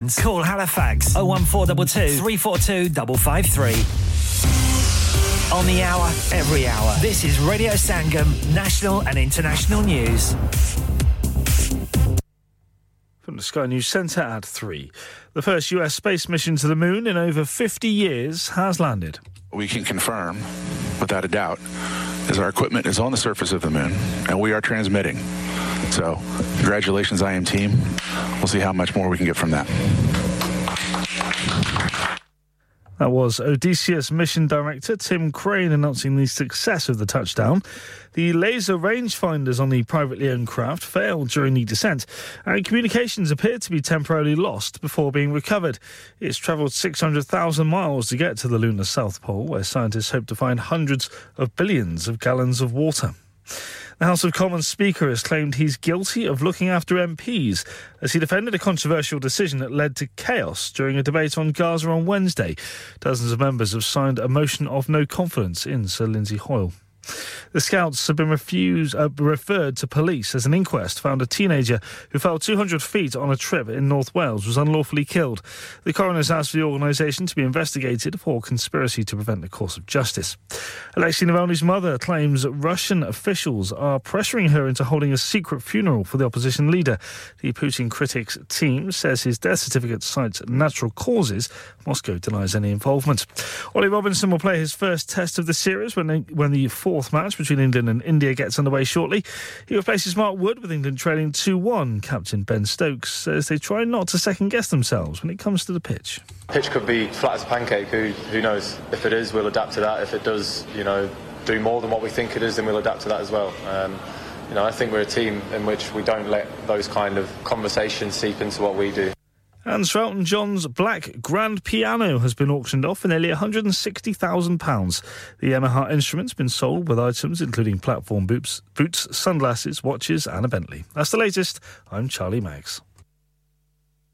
Call Halifax 01422 342 553. On the hour, every hour. This is Radio Sangam, national and international news. From the Sky News Centre at 3. The first US space mission to the moon in over 50 years has landed. We can confirm, without a doubt, is our equipment is on the surface of the moon and we are transmitting. So, congratulations, IM team. We'll see how much more we can get from that. That was Odysseus mission director Tim Crane announcing the success of the touchdown. The laser rangefinders on the privately owned craft failed during the descent, and communications appeared to be temporarily lost before being recovered. It's travelled 600,000 miles to get to the lunar South Pole, where scientists hope to find hundreds of billions of gallons of water. The House of Commons Speaker has claimed he's guilty of looking after MPs as he defended a controversial decision that led to chaos during a debate on Gaza on Wednesday. Dozens of members have signed a motion of no confidence in Sir Lindsay Hoyle. The scouts have been refused, uh, referred to police as an inquest found a teenager who fell 200 feet on a trip in North Wales was unlawfully killed. The coroner's asked for the organisation to be investigated for conspiracy to prevent the course of justice. Alexei Navalny's mother claims Russian officials are pressuring her into holding a secret funeral for the opposition leader. The Putin critics team says his death certificate cites natural causes. Moscow denies any involvement. Ollie Robinson will play his first test of the series when, when the fourth match between England and India gets underway shortly. He replaces Mark Wood with England trailing 2 1. Captain Ben Stokes says they try not to second guess themselves when it comes to the pitch. Pitch could be flat as a pancake. Who, who knows? If it is, we'll adapt to that. If it does, you know, do more than what we think it is, then we'll adapt to that as well. Um, you know, I think we're a team in which we don't let those kind of conversations seep into what we do. And Elton John's black grand piano has been auctioned off for nearly £160,000. The Yamaha instrument's been sold with items including platform boots, boots, sunglasses, watches, and a Bentley. That's the latest. I'm Charlie Maggs.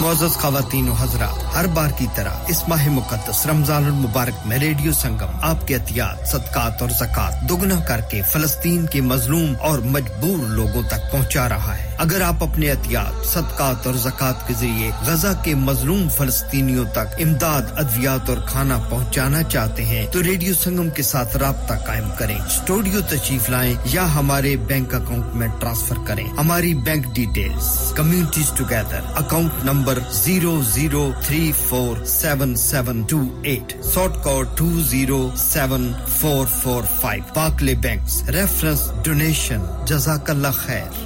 معزز خواتین و حضرات، ہر بار کی طرح اس ماہ مقدس رمضان المبارک میں ریڈیو سنگم، آپ کے احتیاط صدقات اور زکوٰۃ دگنا کر کے فلسطین کے مظلوم اور مجبور لوگوں تک پہنچا رہا ہے۔ اگر آپ اپنے احتیاط صدقات اور زکوٰۃ کے ذریعے غزہ کے مظلوم فلسطینیوں تک امداد، ادویات اور کھانا پہنچانا چاہتے ہیں، تو ریڈیو سنگم کے ساتھ رابطہ قائم کریں۔ اسٹوڈیو تشریف لائیں یا ہمارے بینک اکاؤنٹ میں ٹرانسفر کریں۔ ہماری bank details, communities together, account number number 00347728 sort code 207445 Barclay Banks reference donation. Jazakallah khair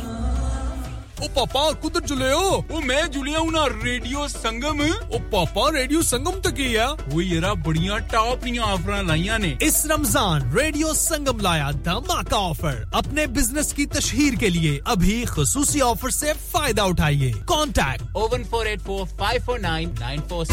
ਓ ਪਾਪਾ ਕੁਦਰ ਜੁਲਿਓ ਓ ਮੈਂ ਜੁਲਿਆ ਹੁਣਾ ਰੇਡੀਓ ਸੰਗਮ ਓ ਪਾਪਾ ਰੇਡੀਓ ਸੰਗਮ ਤੇ ਕੀ ਆ ਓ ਯਾਰਾ ਬੜੀਆਂ ਟਾਪ ਦੀਆਂ ਆਫਰਾਂ ਲਾਈਆਂ ਨੇ ਇਸ رمضان ریڈیو سنگم لایا دھماکہ آفر اپنے بزنس کی تشہیر کے لیے ابھی خصوصی آفر سے فائدہ اٹھائیے contact o one four eight four five four nine nine four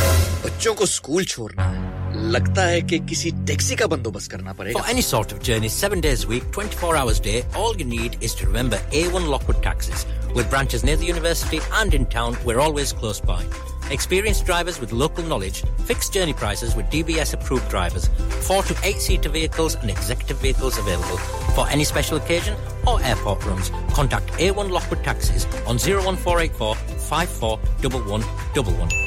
بچوں کو اسکول چھوڑنا ہے لگتا ہے کہ کسی ٹیکسی کا بندوبست کرنا پڑے گا any sort of journey 7 days a week 24 hours day all you need is to remember A1 Lockwood taxis with branches near the university and in town, we're always close by. Experienced drivers with local knowledge, fixed journey prices with DBS approved drivers, four to eight seater vehicles and executive vehicles available. For any special occasion or airport runs, contact A1 Lockwood Taxis on 01484 541111.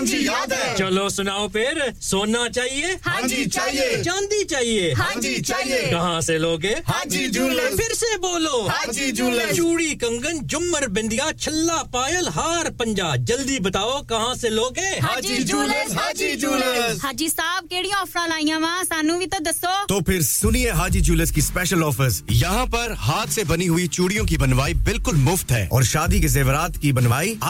ہاں جی یاد ہے چلو سناؤ پھر سونا چاہیے ہاں جی چاہیے چاندی چاہیے ہاں جی چاہیے کہاں سے لوگے ہاں جی جولر پھر سے بولو ہاں جی جولر چوڑی کنگن جمر بندیا چھلا پائل ہار پنجا جلدی بتاؤ کہاں سے لوگے ہاں جی جولر ہاں جی جولر ہاں جی صاحب کیڑی آفر لائی وا سانو بھی تو دسو تو پھر سنیے حاجی جولس کی اسپیشل آفرز یہاں پر ہاتھ سے بنی ہوئی چوڑیوں کی بنوائی بالکل مفت ہے اور شادی کے زیورات کی بنوائی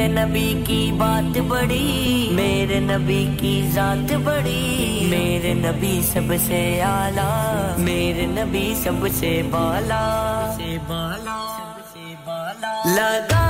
میرے نبی کی بات بڑی، میرے نبی کی ذات بڑی، میرے نبی سب سے اعلیٰ، میرے نبی سب سے بالا سے بالا، سب سے بالا۔ لگا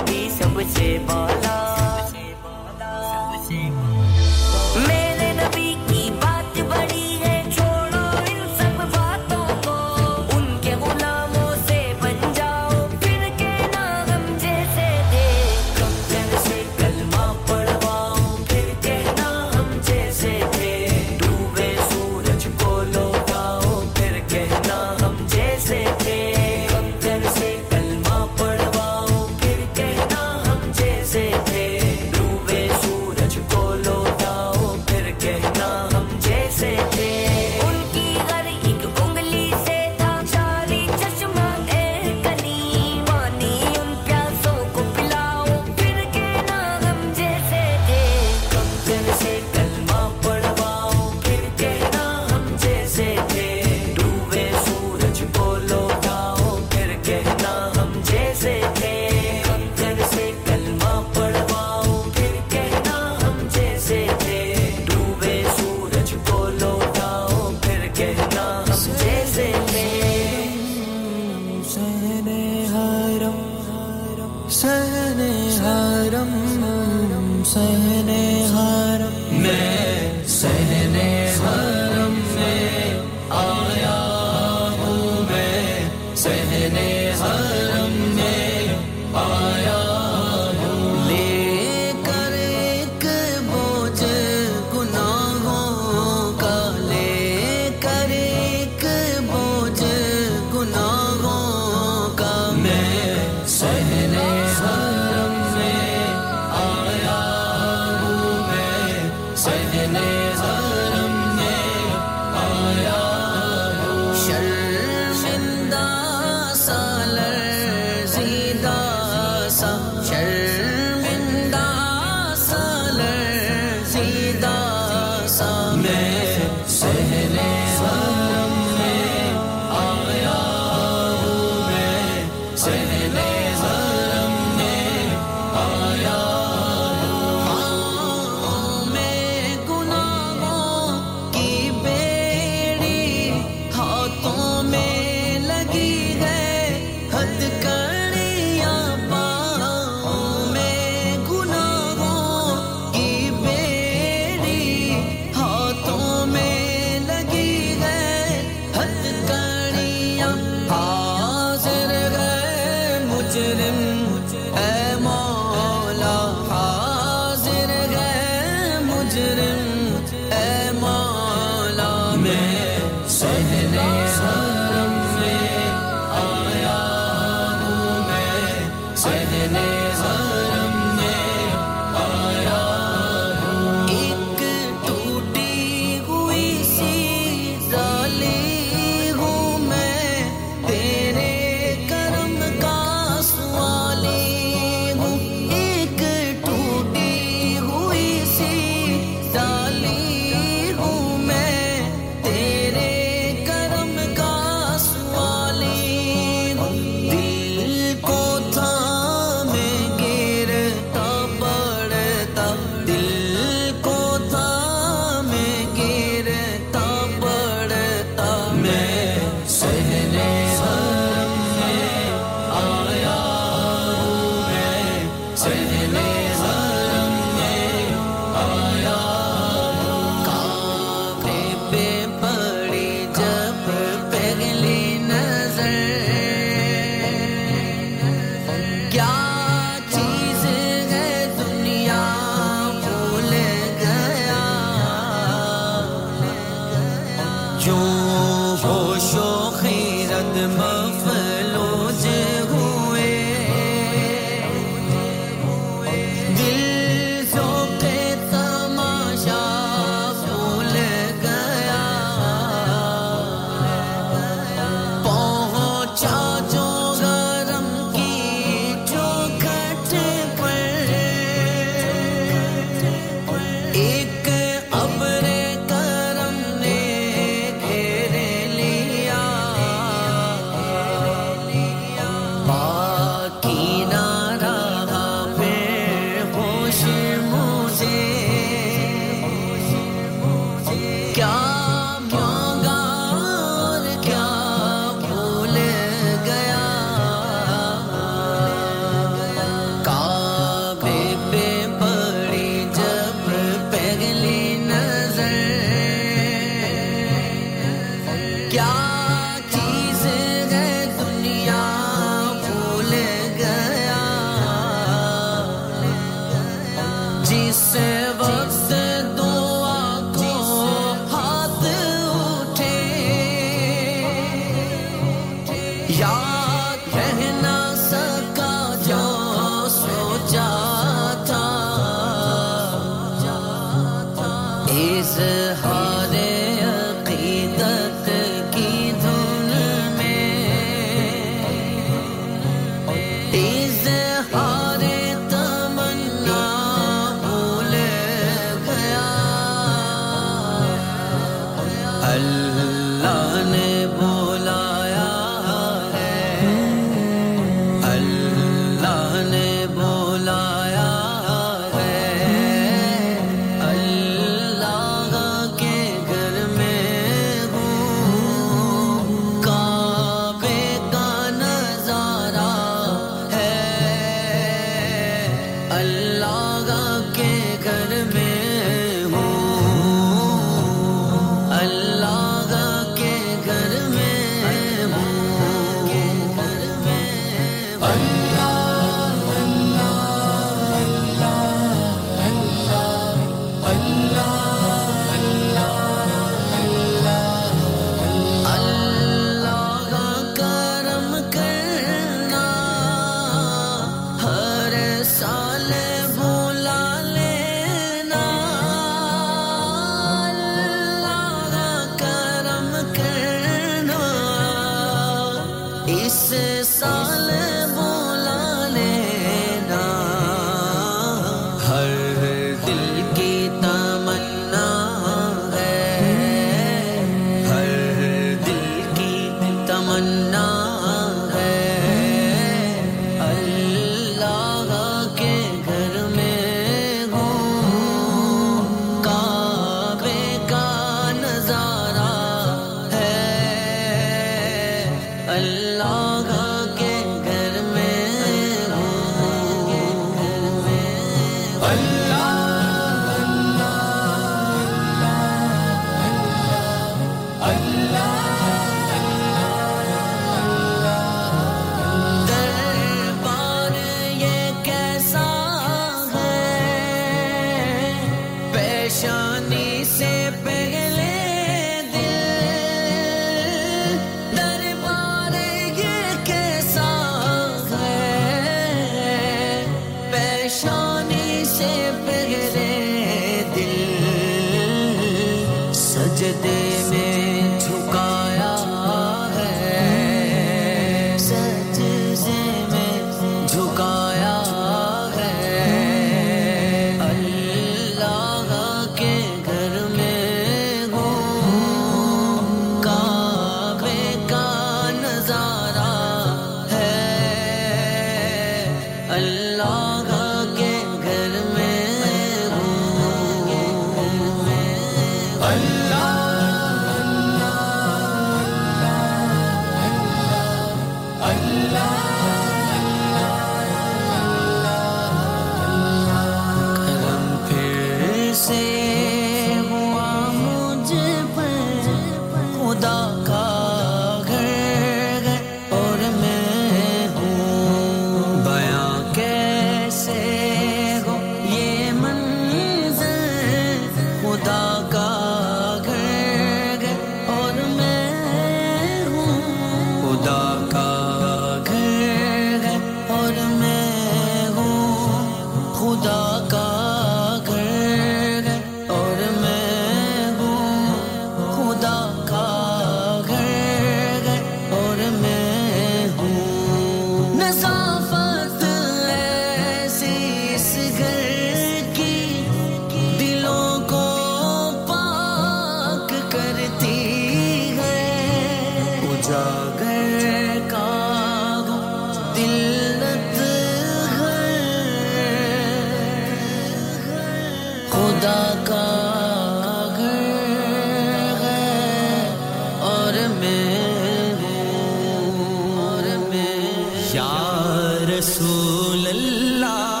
رسول اللہ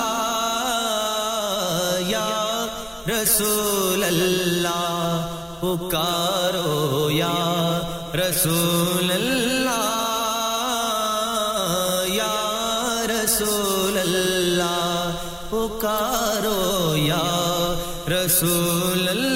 یا رسول اللہ پکارو یا رسول اللہ پکارو یا رسول اللہ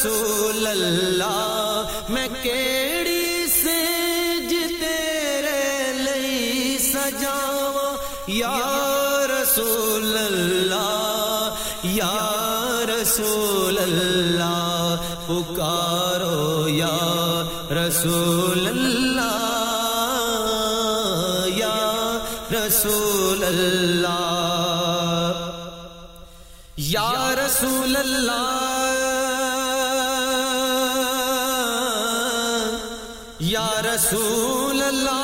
رسول اللہ، میں کیڑی سے جتیرے لئی سجاوا یا رسول اللہ، یا رسول اللہ، پکارو یا رسول اللہ، یا رسول اللہ۔ یا رسول اللہ۔ رسول اللہ،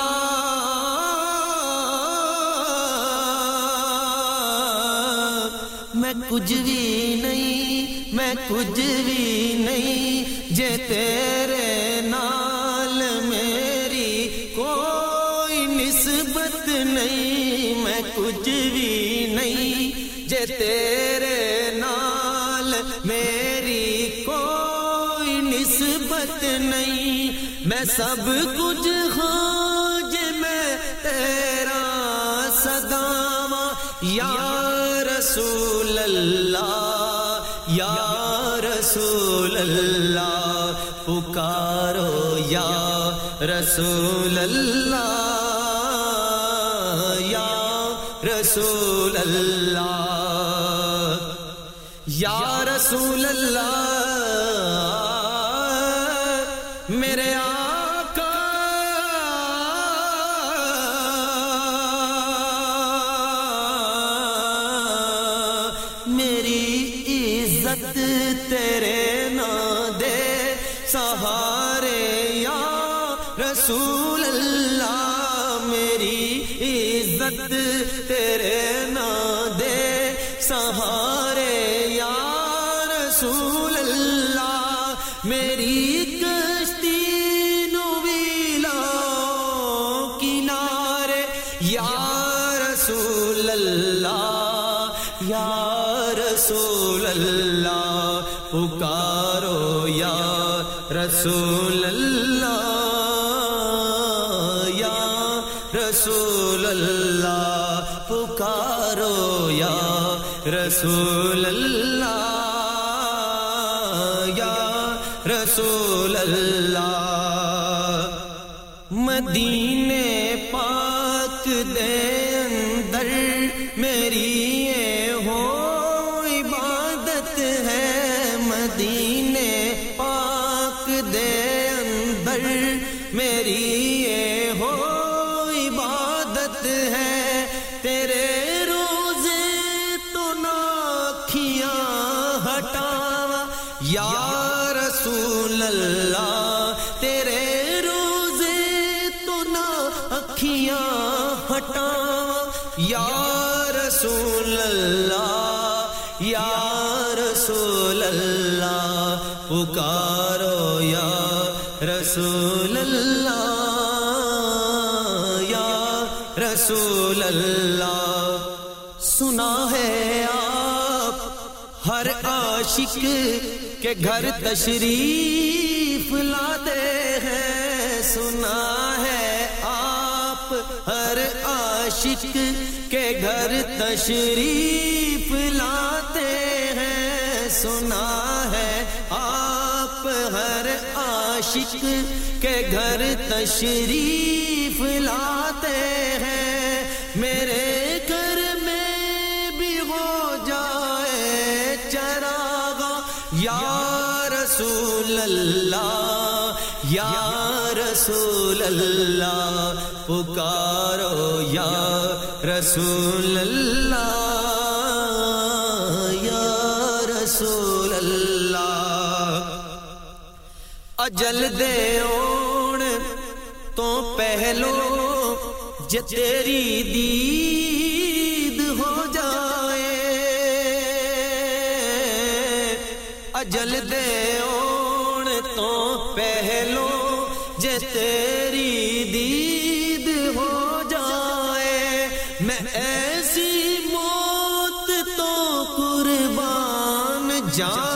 میں کچھ بھی نہیں، میں کچھ بھی نہیں، جے تیرے نال میری کوئی نسبت نہیں، میں کچھ بھی نہیں، جے تیرے سب کچھ ہوں جے میں تیرا صداواں یا رسول اللہ، یا رسول اللہ، پکارو یا رسول اللہ، یا رسول اللہ، یا رسول اللہ۔ رسول اللہ، میری عزت تیرے نا دے۔ سہارے، یا رسول اللہ، میری کشتی نو ویلا کنارے۔ یا رسول اللہ، یا رسول اللہ، پکارو یا رسول رسول اللہ یا رسول اللہ مدینہ پکارو یا رسول اللہ، یا رسول اللہ۔ سنا ہے آپ ہر عاشق کے گھر تشریف لاتے ہیں۔ سنا ہے آپ ہر عاشق کے گھر تشریف لاتے ہیں۔ سنا ہے ہر عاشق کے گھر تشریف لاتے ہیں۔ میرے گھر میں بھی ہو جائے چراغا یا رسول اللہ، یا رسول اللہ، پکارو یا رسول اللہ۔ اجل دے اون تو پہلو جے تیری دید ہو جائے اجل دے اون تو پہلو جے تیری دید ہو جائے میں ایسی موت تو قربان جاوا یا رسول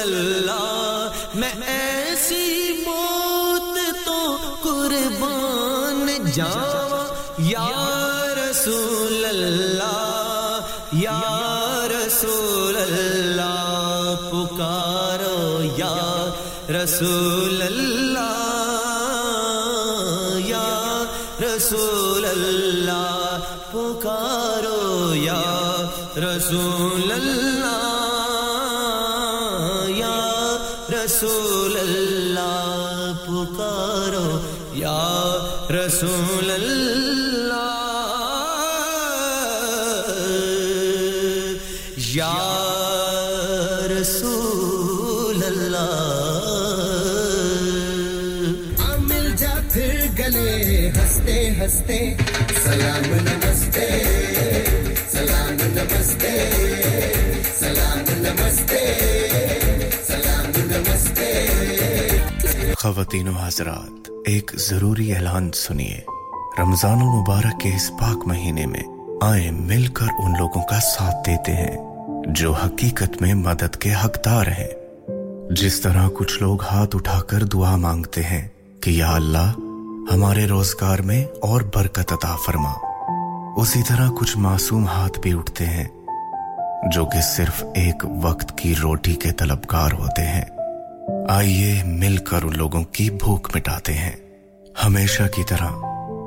اللہ، میں ایسی موت تو قربان جاوا یا رسول اللہ، یا رسول اللہ، پکارو یا رسول اللہ، یا رسول اللہ، پکارو یا رسول یا رسول ہنستے، سلام نمستے سلام نمستے سلام نمستے سلام نمستے۔ خواتین و حضرات، ایک ضروری اعلان سنیے۔ رمضان المبارک کے اس پاک مہینے میں آئیں مل کر ان لوگوں کا ساتھ دیتے ہیں، جو حقیقت میں مدد کے حقدار ہیں۔ جس طرح کچھ لوگ ہاتھ اٹھا کر دعا مانگتے ہیں کہ یا اللہ ہمارے روزگار میں اور برکت عطا فرما۔ اسی طرح کچھ معصوم ہاتھ بھی اٹھتے ہیں، جو کہ صرف ایک وقت کی روٹی کے طلبگار ہوتے ہیں۔ آئیے مل کر ان لوگوں کی بھوک مٹاتے ہیں۔ ہمیشہ کی طرح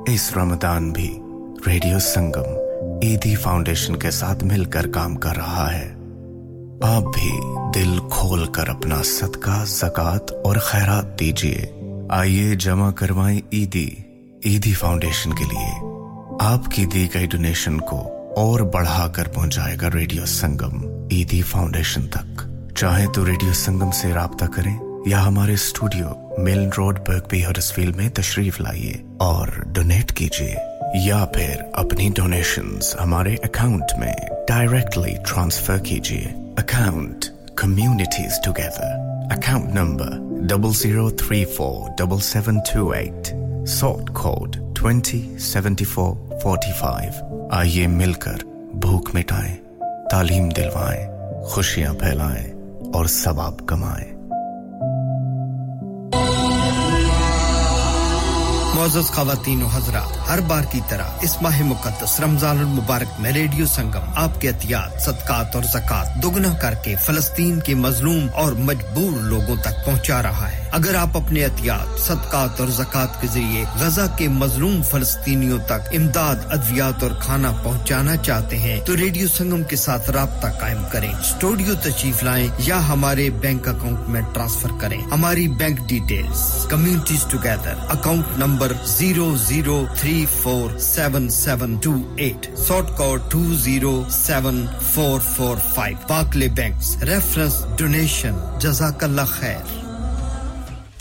اس رمضان بھی ریڈیو سنگم عیدی فاؤنڈیشن کے ساتھ مل کر کام کر رہا ہے۔ آپ بھی دل کھول کر اپنا صدقہ، زکوٰۃ اور خیرات دیجیے آئیے جمع کروائیں عیدی عیدی فاؤنڈیشن کے لیے۔ آپ کی دی گئی ڈونیشن کو اور بڑھا کر پہنچائے گا ریڈیو سنگم عیدی فاؤنڈیشن تک۔ چاہے تو ریڈیو سنگم سے رابطہ کریں یا ہمارے اسٹوڈیو ملن روڈ برکبی ہرسفیل میں تشریف لائیے اور ڈونیٹ کیجیے۔ یا پھر اپنی ڈونیشنز ہمارے اکاؤنٹ میں ڈائریکٹلی ٹرانسفر کیجیے۔ Account communities together account number double zero three four double seven two eight sort code twenty seventy four forty five آئیے مل کر بھوک مٹائیں تعلیم دلوائیں خوشیاں پھیلائیں اور ثواب کمائیں معزز خواتین و حضرات، ہر بار کی طرح اس ماہ مقدس رمضان المبارک میں ریڈیو سنگم، آپ کے احتیاط، صدقات اور زکوٰۃ دگنا کر کے فلسطین کے مظلوم اور مجبور لوگوں تک پہنچا رہا ہے۔ اگر آپ اپنے احتیاط، صدقات اور زکوٰۃ کے ذریعے غزہ کے مظلوم فلسطینیوں تک امداد، ادویات اور کھانا پہنچانا چاہتے ہیں، تو ریڈیو سنگم کے ساتھ رابطہ قائم کریں۔ اسٹوڈیو تشریف لائیں یا ہمارے بینک اکاؤنٹ میں ٹرانسفر کریں۔ ہماری bank details, communities together, account number Zero zero three four seven seven two eight. Short code 207445 Barclay Banks reference donation Jazakallah khair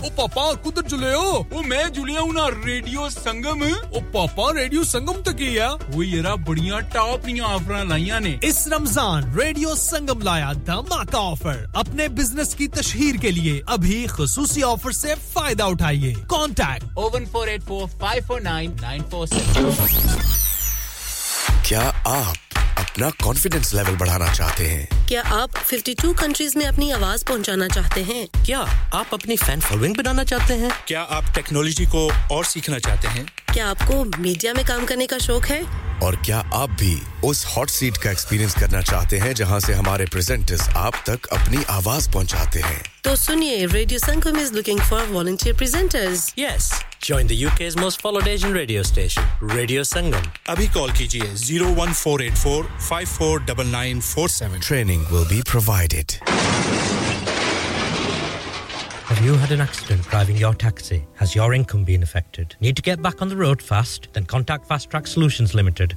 کدھر چلے ہو۔ او میں جلیا ہوں نا ریڈیو سنگم۔ او پاپا ریڈیو سنگم تک ہی ہے؟ وہ یرا بڑیاں ٹاپ نیاں آفراں لائیاں نے۔ اس رمضان ریڈیو سنگم لایا دھماکہ آفر۔ اپنے بزنس کی تشہیر کے لیے ابھی خصوصی آفر سے فائدہ اٹھائیے۔ Contact. O one four eight four five four nine nine four six کیا آپ اپنا کانفیڈنس لیول بڑھانا چاہتے ہیں؟ کیا آپ 52 کنٹریز میں اپنی آواز پہنچانا چاہتے ہیں؟ کیا آپ اپنی فین فالوئنگ بنانا چاہتے ہیں؟ کیا آپ ٹیکنالوجی کو اور سیکھنا چاہتے ہیں؟ کیا آپ کو میڈیا میں کام کرنے کا شوق ہے؟ اور کیا آپ بھی اس ہاٹ سیٹ کا ایکسپیرینس کرنا چاہتے ہیں جہاں سے ہمارے پریزنٹرز آپ تک اپنی آواز پہنچاتے ہیں؟ تو سنیے radio Sangam is looking for volunteer presenters yes join the U K's most followed Asian radio station radio Sangam ابھی کال کیجیے zero one Will be provided. Have you had an accident driving your taxi? Has your income been affected? Need to get back on the road fast? Then contact Fast Track Solutions Limited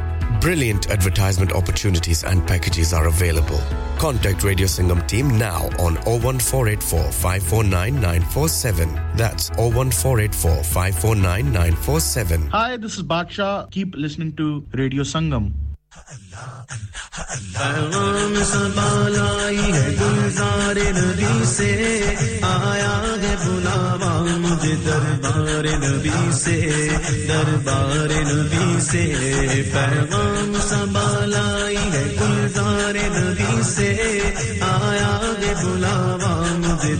Brilliant advertisement opportunities and packages are available. Contact Radio Singham team now on 01484 549 947. That's 01484 549 947. Hi, this is Baksha. Keep listening to Radio Sangam. سبالائی ہے گلزار نبی سے۔ آیا ہے بلاوا مجھے دربار نبی سے۔ دربار نبی سے۔ پیغام سبالائی ہے گلزار نبی سے۔ آیا ہے بلاوا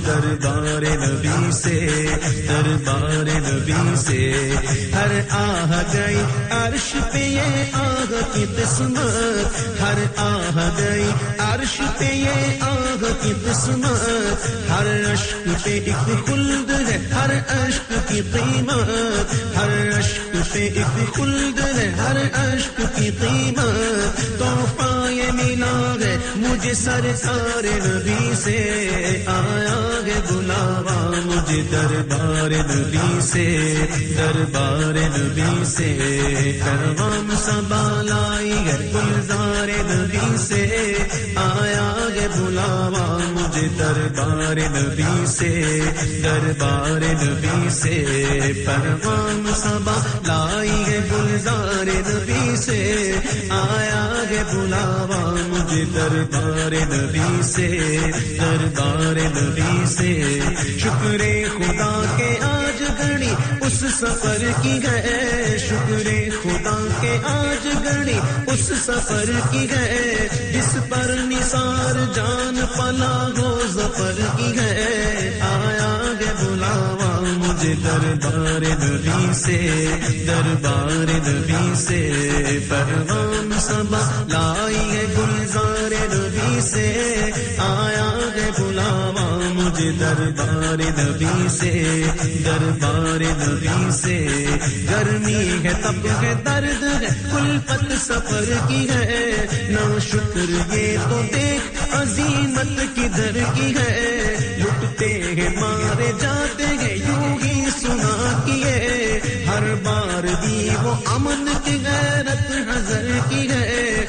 دربار نبی سے، دربار نبی سے۔ ہر آہ گئی عرش پہ یہ آہ کی قسمت۔ ہر آہ گئی عرش پہ یہ آہ کی قسمت۔ ہر عشق پہ ایک خلد ہے، ہر عشق کی قیمت۔ ہر عشق پہ ایک خلد ہے، ہر عشق کی قیمت۔ تو مینا گے مجھے سرکار نبی سے آیا گے بلاوا مجھے دربار نبی سے، دربار نبی سے کروان سنبھالائی گے گلزار نبی سے آیا گے بلاوا مجھے دربار نبی سے، دربار نبی سے پروان سبا لائی ہے، گلزار نبی سے آیا گے بلاوا مجھے دربار نبی سے، دربار نبی سے۔ شکر خدا کے آج گھڑی اس سفر کی گئے شکر خدا کے آج گھڑی اس سفر کی گئے جس پر نثار جان پلا ہو، ظفر کی گئے آیا گے بلاوا مجھے دربار نبی سے، دربار نبی سے۔ پروان سبا لائی ہے گلزار نبی سے، آیا ہے بلاوا مجھے دربار نبی سے، دربار نبی سے۔ گرمی ہے، تب ہے، درد ہے کلپت سفر کی ہے۔ نہ شکر، یہ تو دیکھ عظیمت کدھر کی ہے۔ لٹتے ہیں، مارے جاتے ہیں، یوں ہی سنا کی ہر بار دی وہ امن کی غیرت حضر کی ہے۔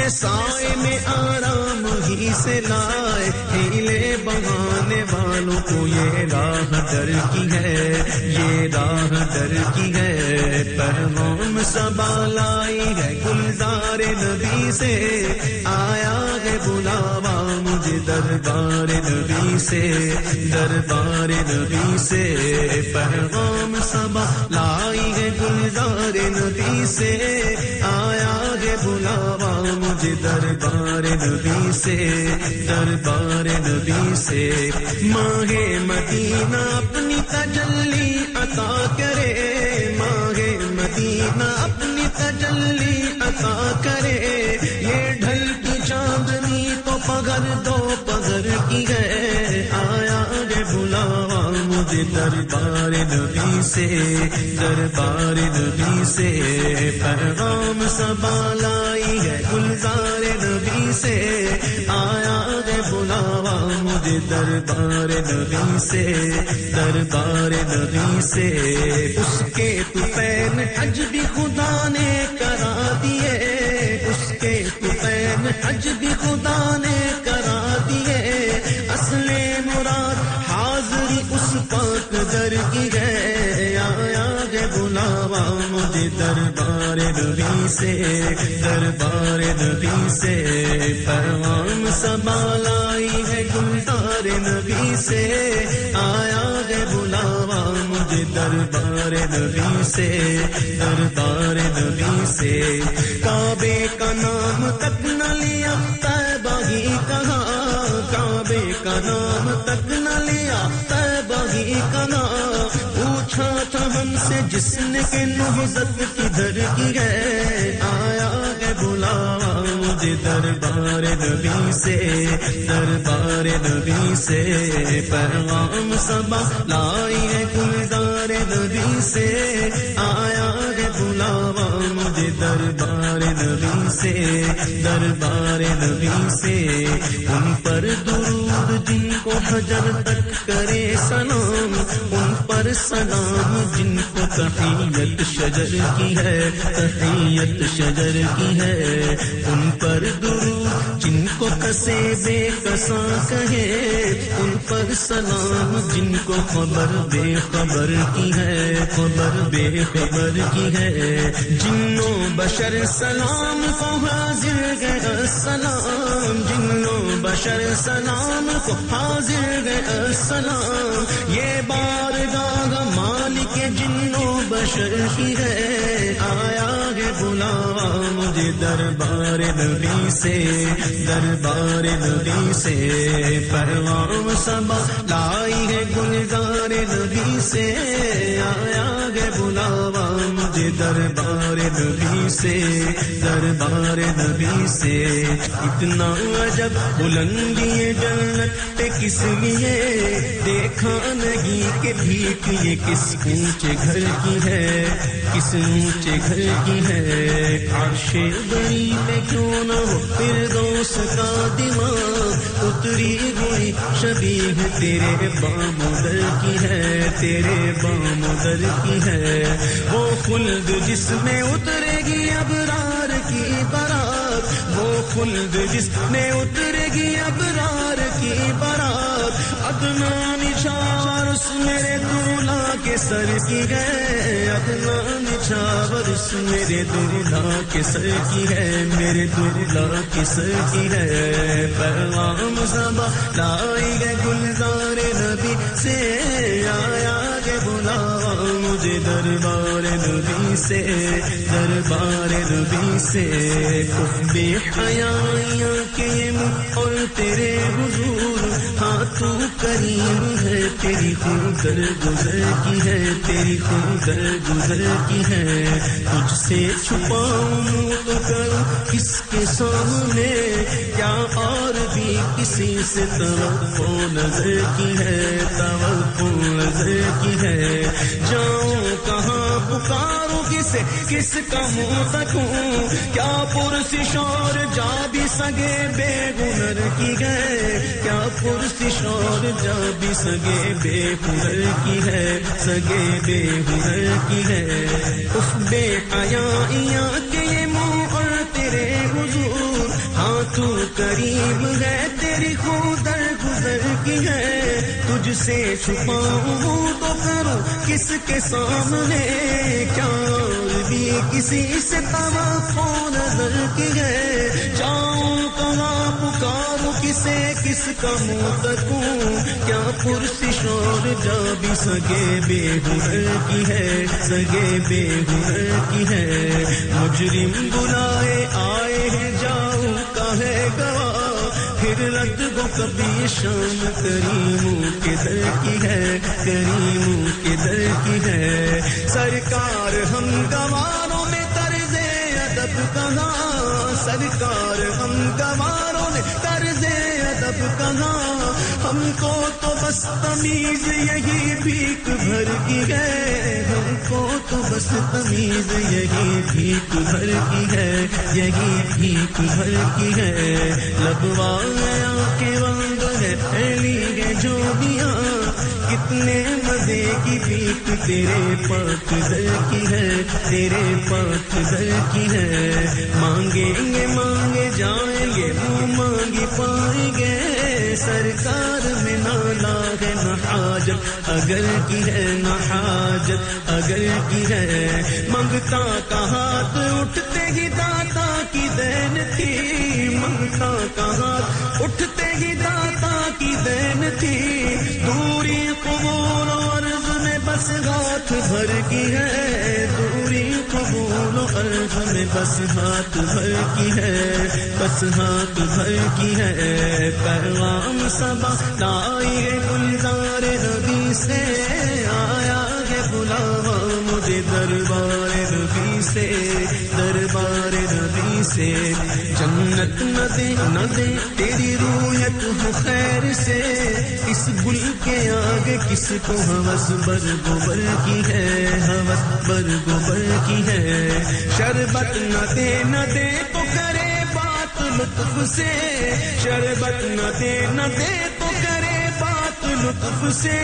اپنے سائے میں آرام ہی سے لائے۔ ہیلے بہانے والوں کو یہ راہ ڈر کی ہے، یہ راہ ڈر کی ہے۔ پروم سبا لائی ہے گلزار نبی سے، آیا ہے بلاوا مجھے دربار نبی سے، دربار نبی سے۔ پروم سبا لائی سردار ندی سے آیا ہے بلاوا مجھے دربار ندی سے، دربار ندی سے۔ ماہ مدینہ اپنی تجلی عطا کرے۔ ماہ مدینہ اپنی تجلی عطا کرے۔ یہ ڈھل کی چاندنی تو پگر دو پگر کی ہے۔ مجھے دربار نبی سے، دربار نبی سے۔ پیغام سبا لائی ہے گلزار نبی سے۔ آیا دے بلاوا مجھے دربار نبی سے، دربار نبی سے۔ اس کے تو پین حج بھی خدا نے کرا دیے۔ اس کے تو پین حج در کی ہے آیا بلاوا مجھے دربار دبی سے، دربار نبی سے۔ پروان سنبھالائی ہے گلدار نبی سے۔ آیا گے بلاوا مجھے دربار نبی سے، دربار نبی سے۔ کعبے کا نام تک نہ لیا تہ ہی کہاں؟ کعبے کا نام تک نہ کہا تھا ہم سے جس نے کہ کی در کی گئے۔ آیا ہے بلا مجھے دربار نبی سے، دربار نبی سے۔ پیغام سبا لائی ہے گلزار نبی سے۔ آیا ہے بلاوا مجھے دربار نبی سے، دربار نبی سے، ان پر درود جن کو حجر تک کرے سلام، ان پر سلام جن کو تحیت شجر کی ہے، تحیت شجر کی ہے، ان پر درود جن کو کسے بے کساں کہے، ان پر سلام جن کو خبر بے خبر کی ہے، خبر بے خبر کی ہے۔ جنوں بشر سلام کو حاضر گئے سلام جنوں بشر سلام کو حاضر گئے سلام یہ بار گاہ مالک جنوں بشر کی ہے، آیا ہے بلاوا مجھے دربار نبی سے، دربار نبی سے۔ پروام سبا لائی ہے گلزار نبی سے، آیا ہے بلاوا مجھے دربار نبی سے، دربار نبی سے۔ اتنا عجب بلندی جنت پہ کس لیے؟ دیکھا نہیں کہ بھیک یہ کس اونچے گھر کی ہے۔ کس اونچے گھر کی ہے، عرش بری میں کیوں نہ ہو پھر دوست کا دماغ اتری ہوئی شبیہ تیرے بام در کی ہے، تیرے بام در کی ہے، وہ خلد جس میں اترے گی ابرار کی برات وہ خلد جس میں اترے گی ابرار کی برات ادنا نشاور اس میرے دولا کے سر کی ہے ادنا نشاور اس میرے دولا کے سر کی ہے، میرے دولا کے سر کی ہے۔ پیغام سبا لائی گئے گلزار نبی سے، آیا گے بلاوا مجھے دربار نبی سے، دربار نبی سے۔ بے حیاں کے منہ اور تیرے حضور تو کریم ہے، تیری خود در گزر کی ہے، تیری خود در گزر کی ہے۔ تجھ سے چھپاؤں تو کروں کس کے سامنے؟ کیا اور بھی کسی سے توقع نظر کی ہے، توقع نظر کی ہے۔ جاؤں کہاں پکاروں کسے کس کا منہ تکوں؟ کیا پرسش اور جا بھی سگے بے ہنر کی گئے کیا پرسش اور جا بھی سگے بے ہنر کی ہے، سگے بے ہنر کی ہے۔ اس بے حیا تو قریب ہے تیری خود در گزر کی ہے۔ تجھ سے چھپاؤں تو کروں کس کے سامنے؟ کیا بھی کسی سے توقع نظر کی ہے؟ جاؤں کہاں پکاروں، کسے کس کا منہ تکوں کیا پرسش اور جا بھی سگے بے ہنر کی ہے؟ سگے بے ہنر کی ہے۔ مجرم بلائے آئے ہیں فطرت وہ کبھی شام کریموں کے در کی ہے، کریموں کے در کی ہے۔ سرکار ہم گواروں میں طرز ادب کہاں؟ سرکار ہم گواروں میں طرز ادب کہاں؟ ہم کو تو بس تمیز یہی بھیک بھر کی ہے۔ ہم کو تو بس تمیز یہی بھیک بھر کی ہے۔ یہی بھیک بھر کی ہے۔ لبوا گیا کے وند ہے، پھیلی گئے جو دیا کتنے مزے کی بھیک تیرے پاک در کی ہے، تیرے پاک در کی ہے۔ مانگیں گے، مانگے جائیں گے، منہ مانگی پائیں گے۔ سرکار میں نالا ہے نہ حاجت اگر کی ہے نہ حاجت اگر کی ہے منگتا کا ہاتھ اٹھتے ہی داتا کی دین تھی۔ منگتا کا ہاتھ اٹھتے ہی داتا کی دین تھی۔ دوری قبول و عرض میں بس ہاتھ بھر کی ہے۔ قبول میں بس ہاتھ بھر کی ہے، بس ہاتھ بھر کی ہے۔ پروام سبا لائی گلزار نبی سے سے جنت نہ دے نہ دے تیری رویت ہو خیر سے۔ اس گل کے آگے کس کو ہوس بر گوبر کی ہے؟ ہوس بر گوبر کی ہے۔ شربت نہ دے نہ دے تو کرے بات لطف سے۔ شربت نہ دے نہ دے لطف سے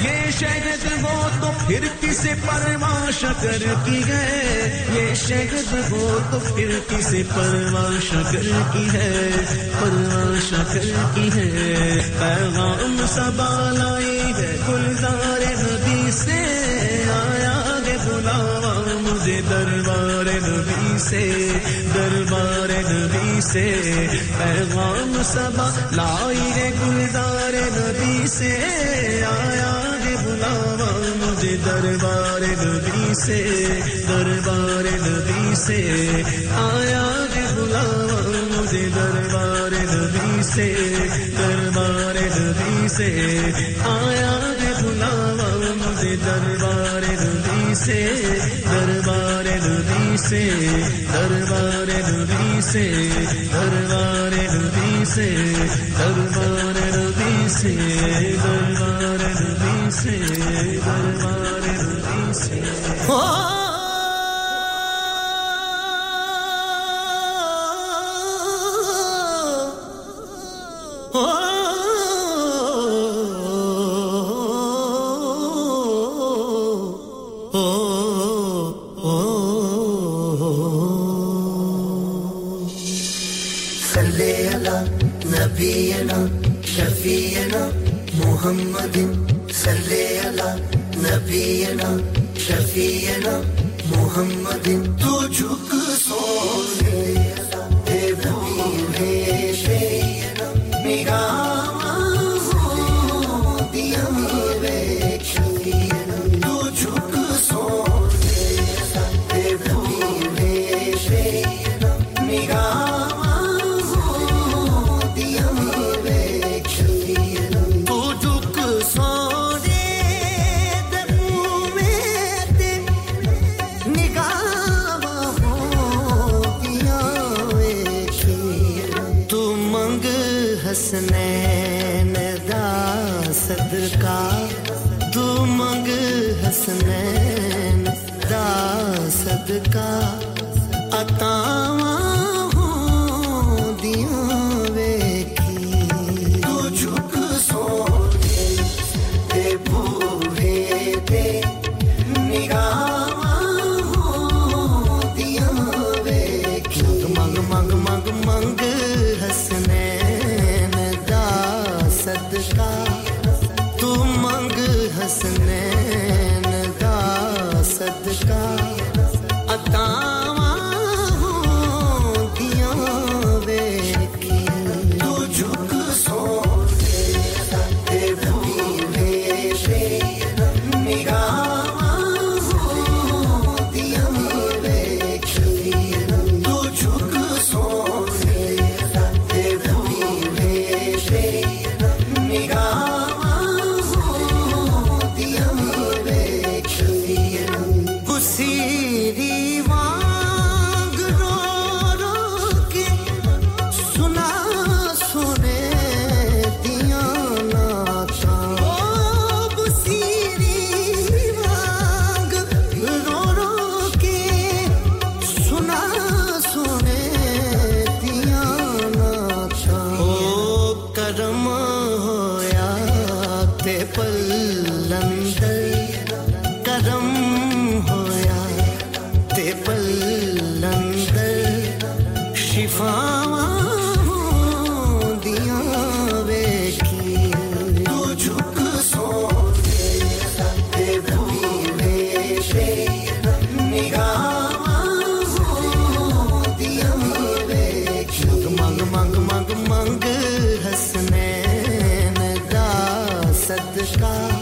یہ شہد ہو تو پھر کسے پرواہ شکر کی ہے؟ یہ شہد ہو تو پھر کسے پرواہ شکر کی ہے؟ پرواہ شکر کی ہے۔ پیغام سبا لائی ہے گلزار نبی سے۔ آیا گے بلاوا مجھے دربار نبی سے۔ دربار نبی سے، پیغام سبا لائی ہے گلزار نبی سے، آیا گے بلاوا مجھے دربار نبی سے، دربار نبی سے، آیا گے بلاوا مجھے دربار نبی سے، دربار نبی سے، آیا گے بلاوا مجھے دربار نبی سے، دربار نبی سے، دربار نبی سے، دربار نبی سے، دربار نبی سے، دربار نبی سے، دربار نبی سے۔ صدقہ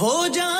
وہ جان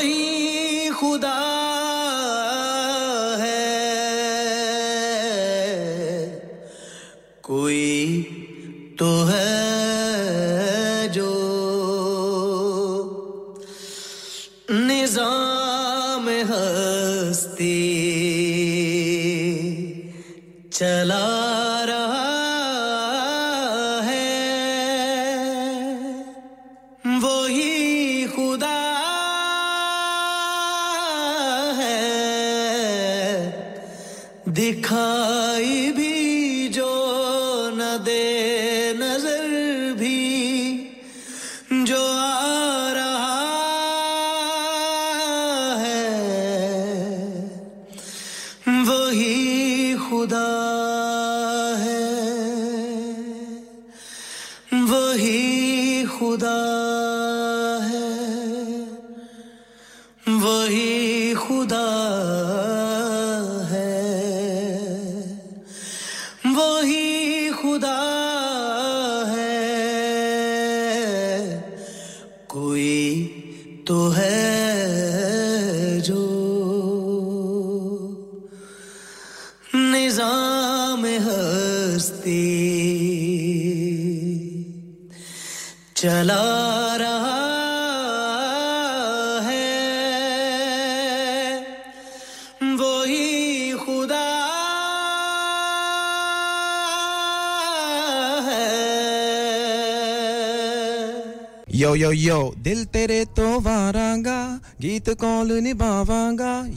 وہی خدا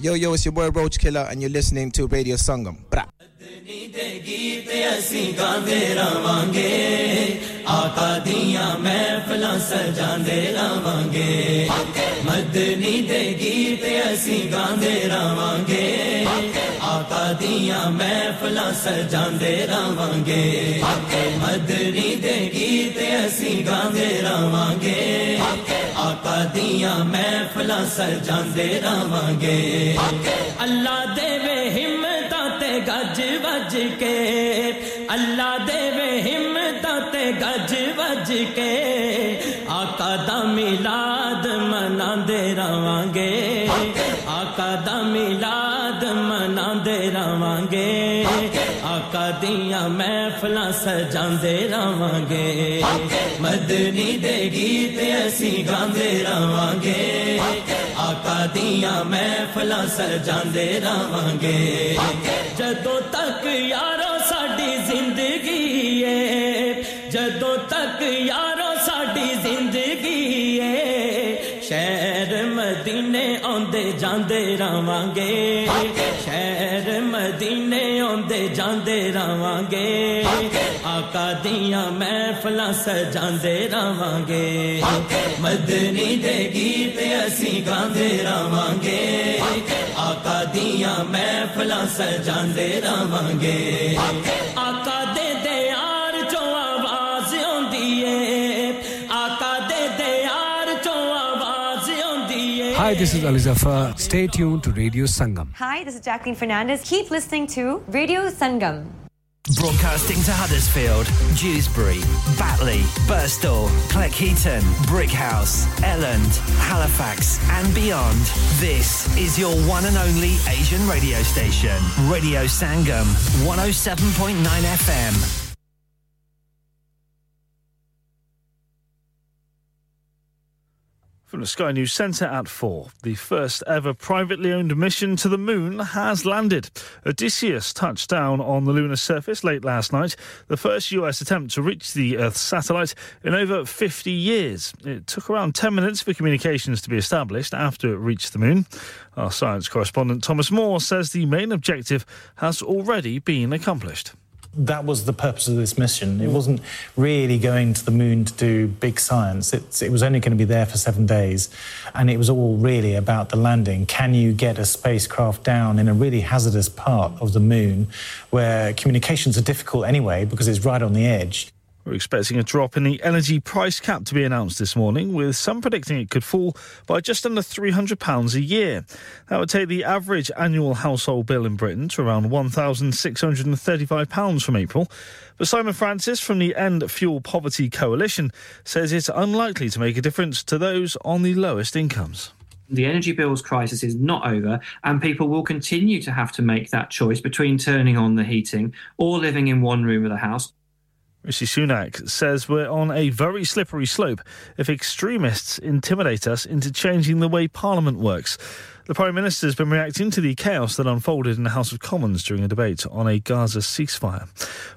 Yo, yo, it's your boy Roach Killer, and you're listening to Radio Sangam. Bra. ਆਕਾ ਦੀਆਂ ਮਹਿਫਲਾਂ ਸਜਾਉਂਦੇ ਮਦਨੀ ਦੇ ਗੀਤ ਅਸੀਂ ਗਾਉਂਦੇ ਰਾਵਾਂਗੇ ਆਕਾ ਦੀਆਂ ਮਹਿਫਲਾਂ ਸਜਾਉਂਦੇ ਰਾਵਾਂਗੇ ਮਦਨੀ ਦੇ ਗੀਤ ਅਸੀਂ ਗਾਉਂਦੇ ਰਾਵਾਂਗੇ دیاں میں محفلاں سر جاندے رہواں گے۔ اللہ دے وے ہمتاں تے گج وج کے۔ اللہ دے وے ہمتاں تے گج وج کے۔ آقا دا میلاد مناندے رہواں گے۔ آقا دا میلاد سجاندے گے آقا دیاں محفلاں سجاندے رہاں گے مدنی دے گیت اسی گاندے رہاں گے آقا دیاں محفلاں سجاندے رہاں گے جدوں تک یار ساڈی زندگی ہے، جدوں تک یار ساڈی زندگی ہے، شہر مدینے آندے جاندے رہاں گے ਮਦੀਨੇ ਆਉਂਦੇ ਜਾਂਦੇ ਰਵਾਂਗੇ। ਆਕਾ ਦੀਆਂ ਮਹਿਫਲਾਂ ਸਜਾਉਂਦੇ ਰਵਾਂਗੇ। ਮਦਨੀ ਦੇ ਗੀਤ ਅਸੀਂ ਗਾਉਂਦੇ ਰਵਾਂਗੇ। ਆਕਾ ਦੀਆਂ ਮਹਿਫਲਾਂ ਸਜਾਉਂਦੇ ਰਵਾਂਗੇ। Hi, this is Ali Zafar. Stay tuned to Radio Sangam. Hi, this is Jacqueline Fernandez. Keep listening to Radio Sangam. Broadcasting to Huddersfield, Dewsbury, Batley, Birstall, Cleckheaton, Brickhouse, Elland, Halifax, and beyond. This is your one and only Asian radio station, Radio Sangam, 107.9 FM. From the Sky News Centre at 4, the first ever privately owned mission to the moon has landed. Odysseus touched down on the lunar surface late last night, the first US attempt to reach the Earth's satellite in over 50 years. It took around 10 minutes for communications to be established after it reached the moon. Our science correspondent Thomas Moore says the main objective has already been accomplished. That was the purpose of this mission. It wasn't really going to the moon to do big science. It's, it was only going to be there for seven days. And it was all really about the landing. Can you get a spacecraft down in a really hazardous part of the moon where communications are difficult anyway because it's right on the edge? We're expecting a drop in the energy price cap to be announced this morning, with some predicting it could fall by just under £300 a year. That would take the average annual household bill in Britain to around £1,635 from April. But Simon Francis from the End Fuel Poverty Coalition says it's unlikely to make a difference to those on the lowest incomes. The energy bills crisis is not over, and people will continue to have to make that choice between turning on the heating or living in one room of the house Rishi Sunak says we're on a very slippery slope if extremists intimidate us into changing the way Parliament works. The Prime Minister has been reacting to the chaos that unfolded in the House of Commons during a debate on a Gaza ceasefire.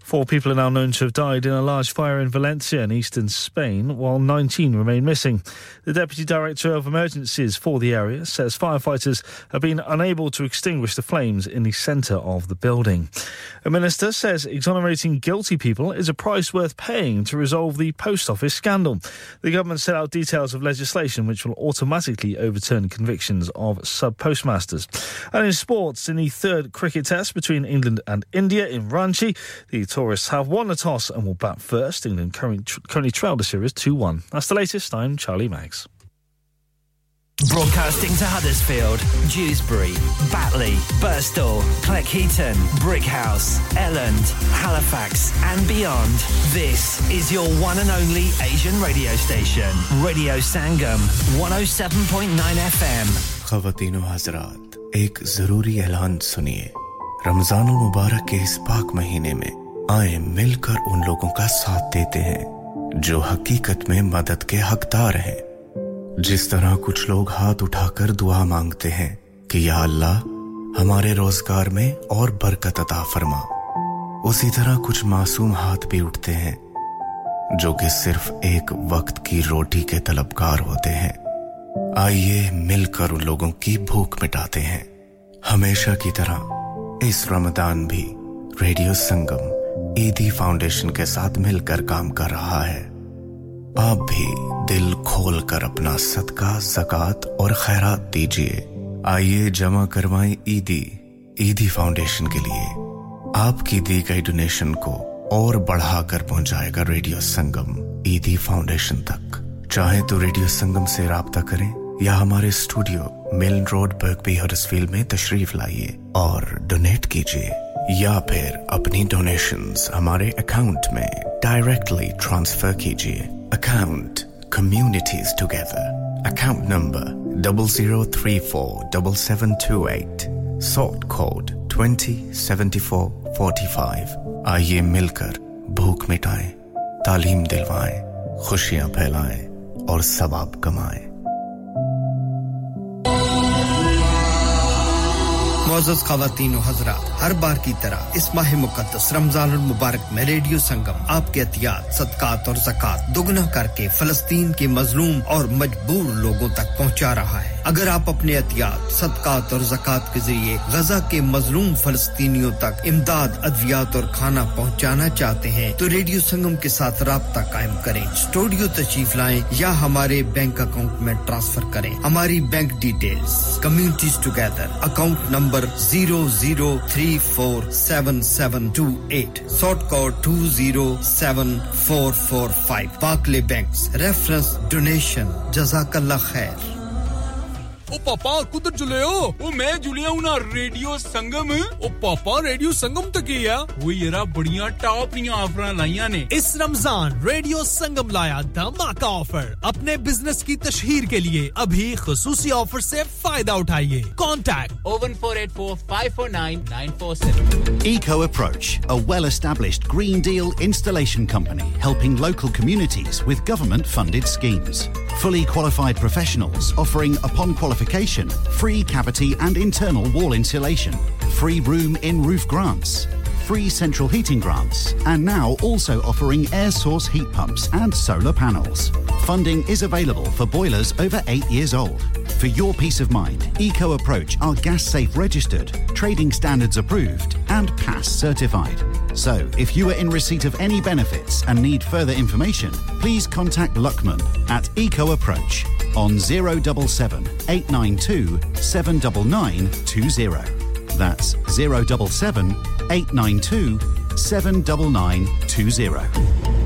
Four people are now known to have died in a large fire in Valencia in eastern Spain, while 19 remain missing. The Deputy Director of Emergencies for the area says firefighters have been unable to extinguish the flames in the centre of the building. A minister says exonerating guilty people is a price worth paying to resolve the post office scandal. The government set out details of legislation which will automatically overturn convictions of sub postmasters. And in sports, in the third cricket test between England and India in Ranchi, the tourists have won the toss and will bat first. England currently, trail the series 2 1. That's the latest. I'm Charlie Maggs. Broadcasting to Huddersfield, Dewsbury, Batley, Burstall, Cleckheaton, Brickhouse, Elland, Halifax, and beyond. This is your one and only Asian radio station, Radio Sangam, 107.9 FM. خواتین و حضرات ایک ضروری اعلان سنیے رمضان المبارک کے اس پاک مہینے میں آئیں مل کر ان لوگوں کا ساتھ دیتے ہیں جو حقیقت میں مدد کے حقدار ہیں جس طرح کچھ لوگ ہاتھ اٹھا کر دعا مانگتے ہیں کہ یا اللہ، ہمارے روزگار میں اور برکت عطا فرما۔ اسی طرح کچھ معصوم ہاتھ بھی اٹھتے ہیں، جو کہ صرف ایک وقت کی روٹی کے طلبگار ہوتے ہیں۔ آئیے مل کر ان لوگوں کی بھوک مٹاتے ہیں۔ ہمیشہ کی طرح اس رمضان بھی ریڈیو سنگم ایدی فاؤنڈیشن کے ساتھ مل کر کام کر رہا ہے۔ آپ بھی دل کھول کر اپنا صدقہ زکات اور خیرات دیجیے آئیے جمع کروائیں عیدی عیدی فاؤنڈیشن کے لیے۔ آپ کی دی گئی ڈونیشن کو اور بڑھا کر پہنچائے گا ریڈیو سنگم عیدی فاؤنڈیشن تک۔ چاہیں تو ریڈیو سنگم سے رابطہ کریں یا ہمارے اسٹوڈیو ملن روڈ برگبی ہرس فیلڈ میں تشریف لائیے اور ڈونیٹ کیجیے یا پھر اپنی ڈونیشنز ہمارے اکاؤنٹ میں ڈائریکٹلی ٹرانسفر کیجیے account. Communities together. Account number 00347728 sort code 207445 آئیے مل کر بھوک مٹائیں تعلیم دلوائیں خوشیاں پھیلائیں اور ثواب کمائیں معزز خواتین و حضرات، ہر بار کی طرح اس ماہ مقدس رمضان المبارک میں ریڈیو سنگم، آپ کے احتیاط، صدقات اور زکوٰۃ دگنا کر کے فلسطین کے مظلوم اور مجبور لوگوں تک پہنچا رہا ہے۔ اگر آپ اپنے احتیاط، صدقات اور زکات کے ذریعے غزہ کے مظلوم فلسطینیوں تک امداد، ادویات اور کھانا پہنچانا چاہتے ہیں، تو ریڈیو سنگم کے ساتھ رابطہ قائم کریں۔ اسٹوڈیو تشریف لائیں یا ہمارے بینک اکاؤنٹ میں ٹرانسفر کریں۔ ہماری bank details, communities together, account number zero zero three four seven seven two eight sort code two zero seven four four five Barclays banks reference donation جزاک اللہ خیر ਓ ਪਾਪਾ ਕੁਦਰ ਜੁਲੇ ਹੋ ਓ ਮੈਂ ਜੁਲਿਆ ਹੁਣਾ ਰੇਡੀਓ ਸੰਗਮ ਓ ਪਾਪਾ ਰੇਡੀਓ ਸੰਗਮ ਤੇ ਕੀ ਆ ਓ ਯਾਰਾ ਬੜੀਆਂ ਟਾਪ ਦੀਆਂ ਆਫਰਾਂ ਲਾਈਆਂ ਨੇ ਇਸ رمضان ریڈیو سنگم لایا دھماکہ آفر اپنے بزنس کی تشہیر کے لیے ابھی خصوصی آفر سے فائدہ اٹھائیے contact o one four eight four five four nine nine four seven eco approach a well established green deal installation company helping local communities with government funded schemes fully qualified professionals offering upon qualified qualification free cavity and internal wall insulation, free room in roof grants, free central heating grants, and now also offering air source heat pumps and solar panels. Funding is available for boilers over 8 years old. For your peace of mind, Eco Approach are gas safe registered, trading standards approved, and pass certified. So, if you are in receipt of any benefits and need further information, please contact Luckman at Eco Approach on 077 892 79920. That's 077 892 79920.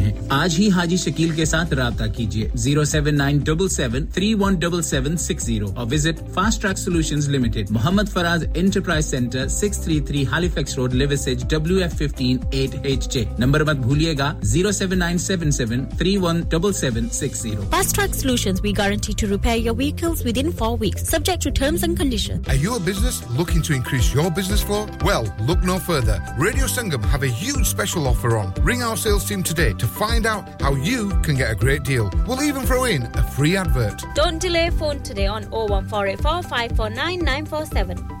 ہیں آج ہی حاجی شکیل کے ساتھ رابطہ کیجیے zero seven nine double seven three one double seven six zero اور visit fast track solution limited Muhammad Faraz enterprise centre six three three Halifax road لیوسج W F fifteen eight H J number مت بھولیے گا zero seven nine seven seven three one double seven six zero Fast Track Solutions, we guarantee to repair your vehicles within four weeks, subject to terms and conditions. Are you a business looking to increase your business flow? Well, look no further. Radio Sangam have a huge special offer on. Ring our sales team today to find out how you can get a great deal. We'll even throw in a free advert. Don't delay phone today on 01484549947. 549 947.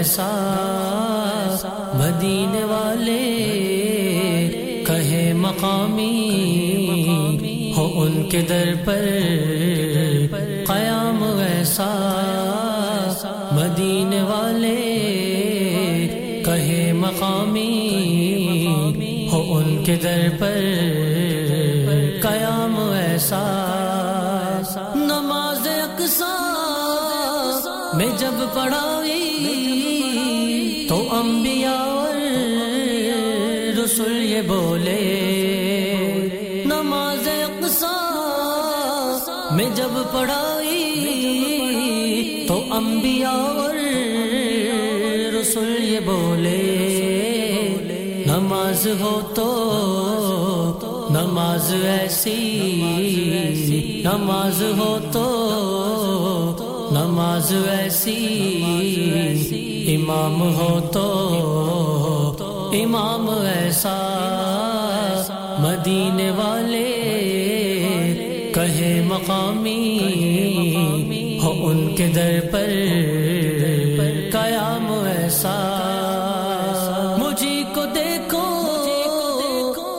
ایسا مدینے والے کہے مقامی ہو ان کے در پر قیام ایسا مدینے والے کہے مقامی ہو ان کے در پر قیام ایسا نماز اقسا میں جب پڑھائی پڑھائی تو انبیاء اور رسول یہ بولے، نماز ہو تو نماز ایسی، نماز ہو تو نماز ایسی، امام ہو تو امام ایسا، مدینے والے کہے مقامی ہو ان کے در پر، قیام ایسا مجھے کو دیکھو،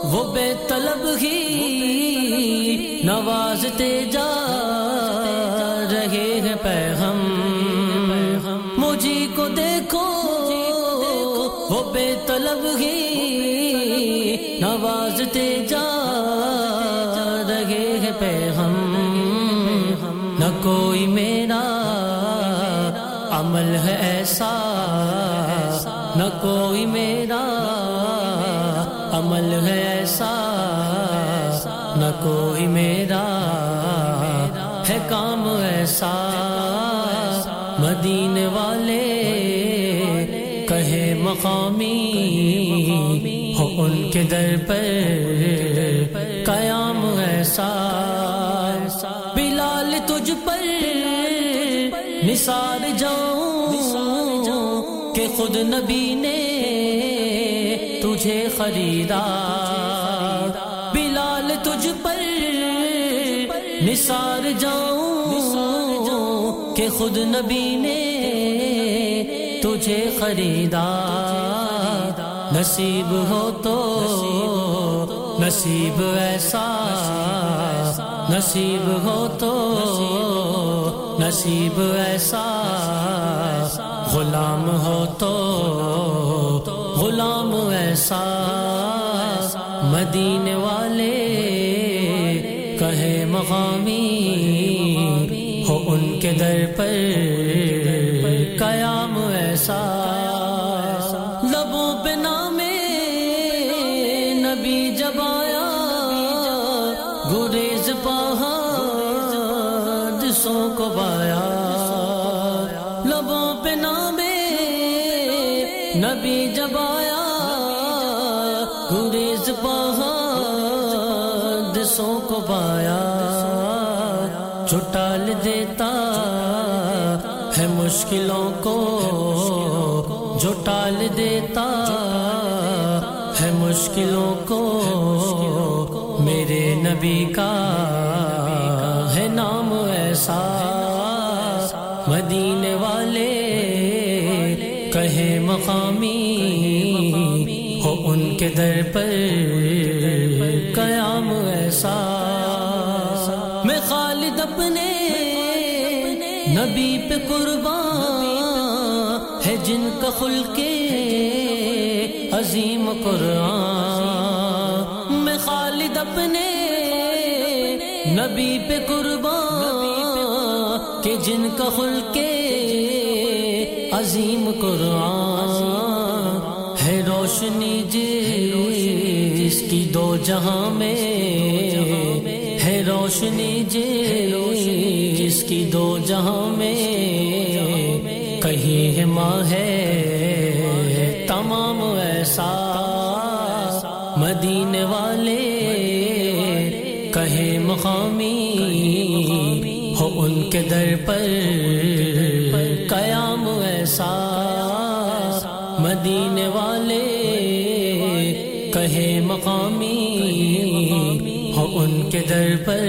وہ بے طلب ہی نوازتے جا رہے ہیں پیغم۔ مجھے کو دیکھو، وہ بے طلب ہی نوازتے جا کوئی میرا عمل ہے ایسا، نہ کوئی میرا عمل ہے ایسا، نہ کوئی میرا ہے کام ایسا۔ مدینے والے کہے مقامی ہو ان کے در پر۔ نثار جاؤں کہ خود نبی نے تجھے خریدا۔ بلال تجھ پر نثار جاؤں کہ خود نبی نے تجھے خریدا۔ نصیب ہو تو نصیب ایسا، نصیب ہو تو نصیب ایسا غلام ہو تو غلام ایسا مدینے والے کہے مقامی ہو ان کے در پر مشکلوں کو جو ٹال دیتا ہے مشکلوں کو میرے نبی کا ہے نام ایسا مدینے والے کہے مقامی ہو ان کے در پر قیام ایسا میں خالد اپنے نبی پہ قربان جن کا خلق عظیم قرآن میں خالد اپنے نبی پہ قربان کہ جن کا خلق عظیم قرآن ہے روشنی جی، جس کی دو جہاں میں ہے روشنی جی، جس کی دو جہاں میں ماں ہے تمام ایسا مدین والے کہے مقامی ہو ان کے در پر قیام ایسا مدین والے کہے مقامی ہو ان کے در پر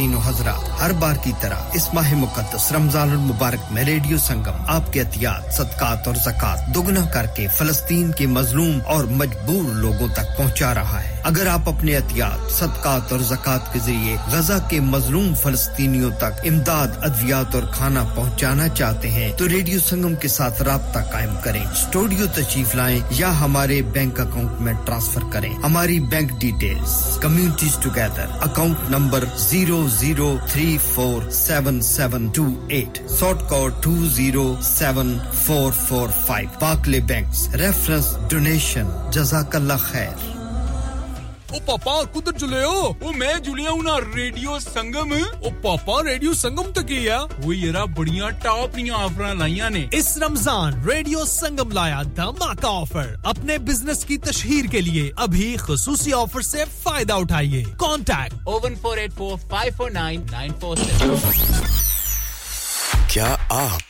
خواتین و حضرات ہر بار کی طرح اس ماہ مقدس رمضان المبارک میں ریڈیو سنگم، آپ کے احتیاط، صدقات اور زکوٰۃ دگنا کر کے فلسطین کے مظلوم اور مجبور لوگوں تک پہنچا رہا ہے اگر آپ اپنے احتیاط، صدقات اور زکوٰۃ کے ذریعے غزہ کے مظلوم فلسطینیوں تک امداد، ادویات اور کھانا پہنچانا چاہتے ہیں، تو ریڈیو سنگم کے ساتھ رابطہ قائم کریں۔ اسٹوڈیو تشریف لائیں یا ہمارے بینک اکاؤنٹ میں ٹرانسفر کریں۔ ہماری bank details, communities together, account number zero zero three four seven seven two eight sort code two zero seven four four five. Barclays bank reference, donation, جزاک اللہ خیر۔ ਓ ਪਾਪਾ ਕੁਦਰ ਜੁਲਿਓ ਓ ਮੈਂ ਜੁਲਿਆ ਹੁਣਾ ਰੇਡੀਓ ਸੰਗਮ ਓ ਪਾਪਾ ਰੇਡੀਓ ਸੰਗਮ ਤੇ ਕੀ ਆ ਓ ਯਾਰਾ ਬੜੀਆਂ ਟਾਪ ਦੀਆਂ ਆਫਰਾਂ ਲਾਈਆਂ ਨੇ ਇਸ رمضان ریڈیو سنگم لایا دھماکہ آفر اپنے بزنس کی تشہیر کے لیے ابھی خصوصی آفر سے فائدہ اٹھائیے contact o one four eight four five four nine nine four کیا آپ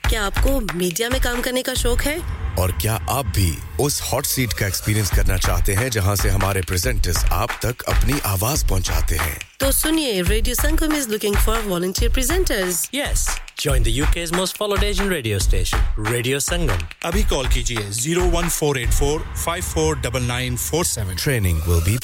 کیا آپ کو میڈیا میں کام کرنے کا شوق ہے؟ اور کیا آپ بھی اس ہاٹ سیٹ کا ایکسپیرینس کرنا چاہتے ہیں جہاں سے ہمارے پریزنٹرز آپ تک اپنی آواز پہنچاتے ہیں؟ تو سنیے radio Sangam is looking for volunteer presenters yes Join the UK's most followed Asian radio station, Radio Sangam. Abhi call kijiye 01484549947. Training will be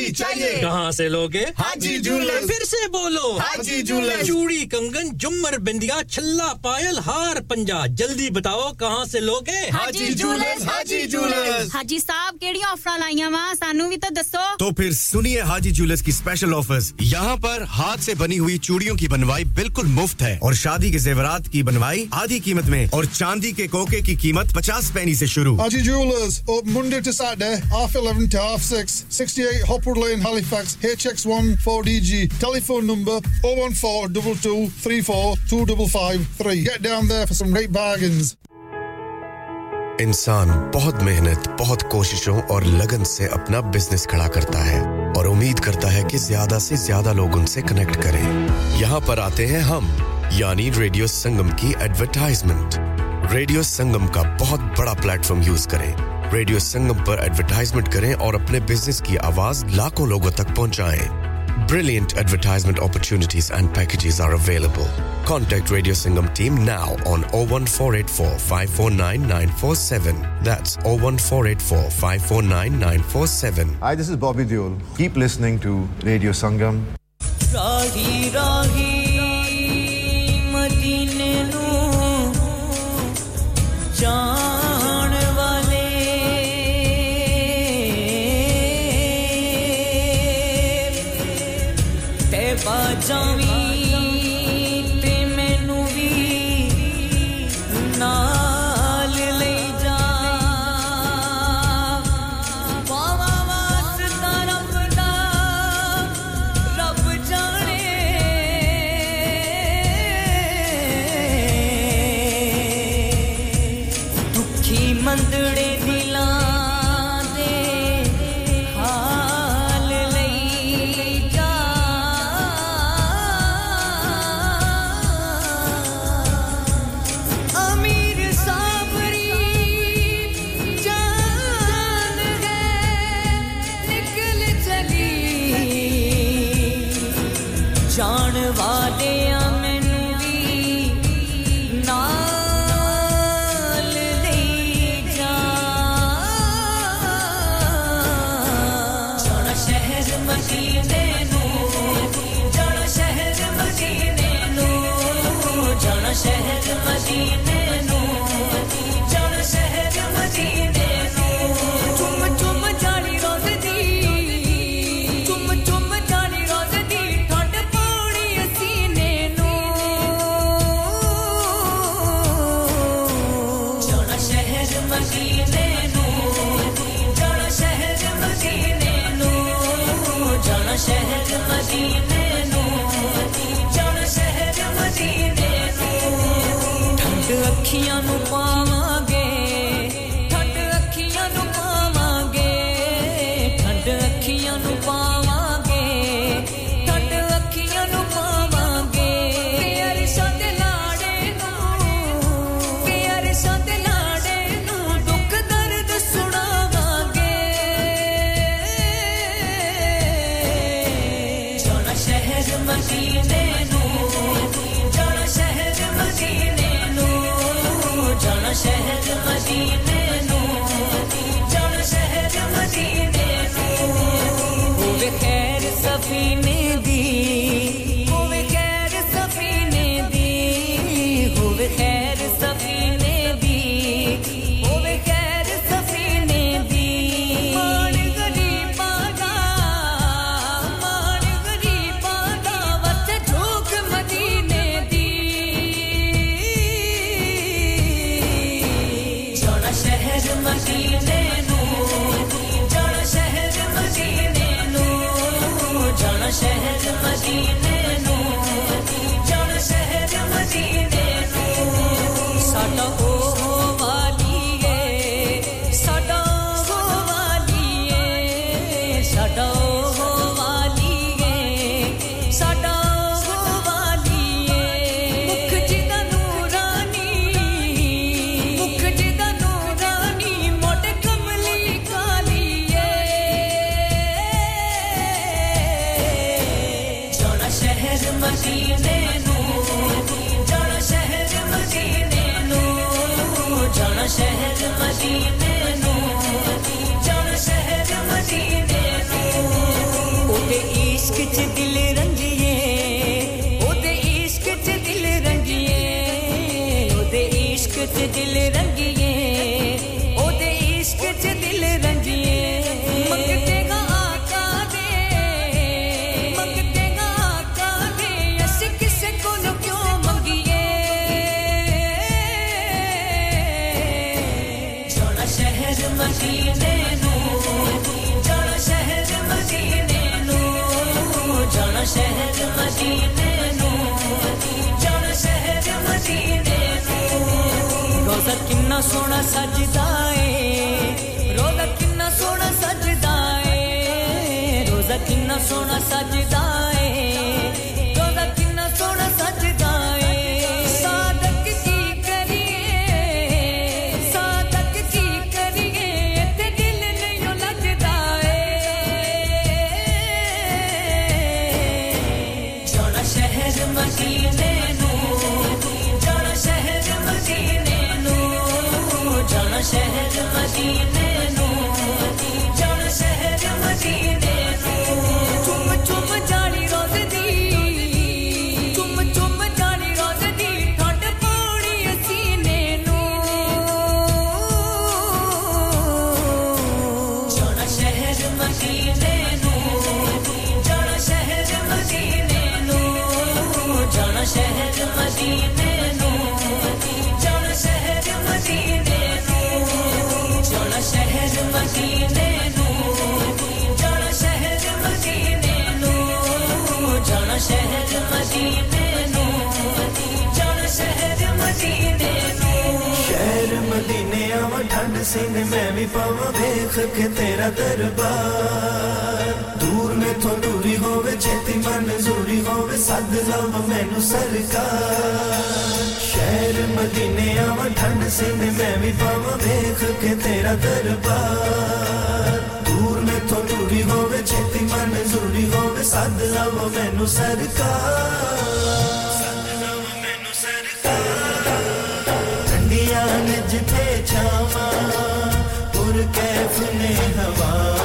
جی چاہیے کہاں سے لوگے حاجی جولر پھر سے بولو حاجی جولر چوڑی کنگن جمر بندیا چھلا پائل ہار پنجا جلدی بتاؤ کہاں سے لوگے حاجی جولر حاجی جولر حاجی صاحب کیڑی آفر لائیا وا سانو بھی تو دسو تو پھر سنیے حاجی جولرز کی اسپیشل آفر یہاں پر ہاتھ سے بنی ہوئی چوڑیوں کی بنوائی بالکل مفت ہے اور شادی کے زیورات کی بنوائی آدھی قیمت میں اور چاندی کے کوکے کی قیمت پچاس پینی سے شروع Haji jewellers Monday to Saturday half 11 to half 6 68 Hopwood Westwood Lane, Halifax, HX1 4DG. Telephone number 01422342553. Get down there for some great bargains. انسان بہت محنت بہت کوششوں اور لگن سے اپنا بزنس کھڑا کرتا ہے اور امید کرتا ہے کہ زیادہ سے زیادہ لوگ ان سے کنیکٹ کریں یہاں پر آتے ہیں ہم یعنی ریڈیو سنگم کی ایڈورٹائزمنٹ ریڈیو سنگم کا بہت بڑا پلیٹ فارم یوز کریں ریڈیو سنگم پر ایڈورٹائزمنٹ کریں اور اپنے بزنس کی آواز لاکھوں لوگوں تک پہنچائیں۔ Brilliant advertisement opportunities and packages are available contact radio Sangam team now on o one four eight four five four nine nine four seven that's o one four eight four five four nine nine four seven keep listening to radio Sangam show me. safine دل رنگی وہشک چ دل رنگے پگتے گا کاگتے گا گا دیں کسی کو مشہور جنا شہر مشین جانا شہز مشین کنا سونا سجدا اے روزہ کنا سونا سجدا اے روزہ کنا سونا سجدا million. سن میں بھی پاو دیکھ کے تیرا دربار۔ دور میں تو دوری ہو چیتی من زوری ہو سد لو مینو سرکار۔ شہر مدینے آو ٹھنڈ سن میں بھی پاو دیکھ کے تیرا دربار۔ دور میں تو دوری ہو چیتی من زوری ہو سد لو مینو سرکار۔ ٹھنڈیاں نے جتے کیف نے ہوا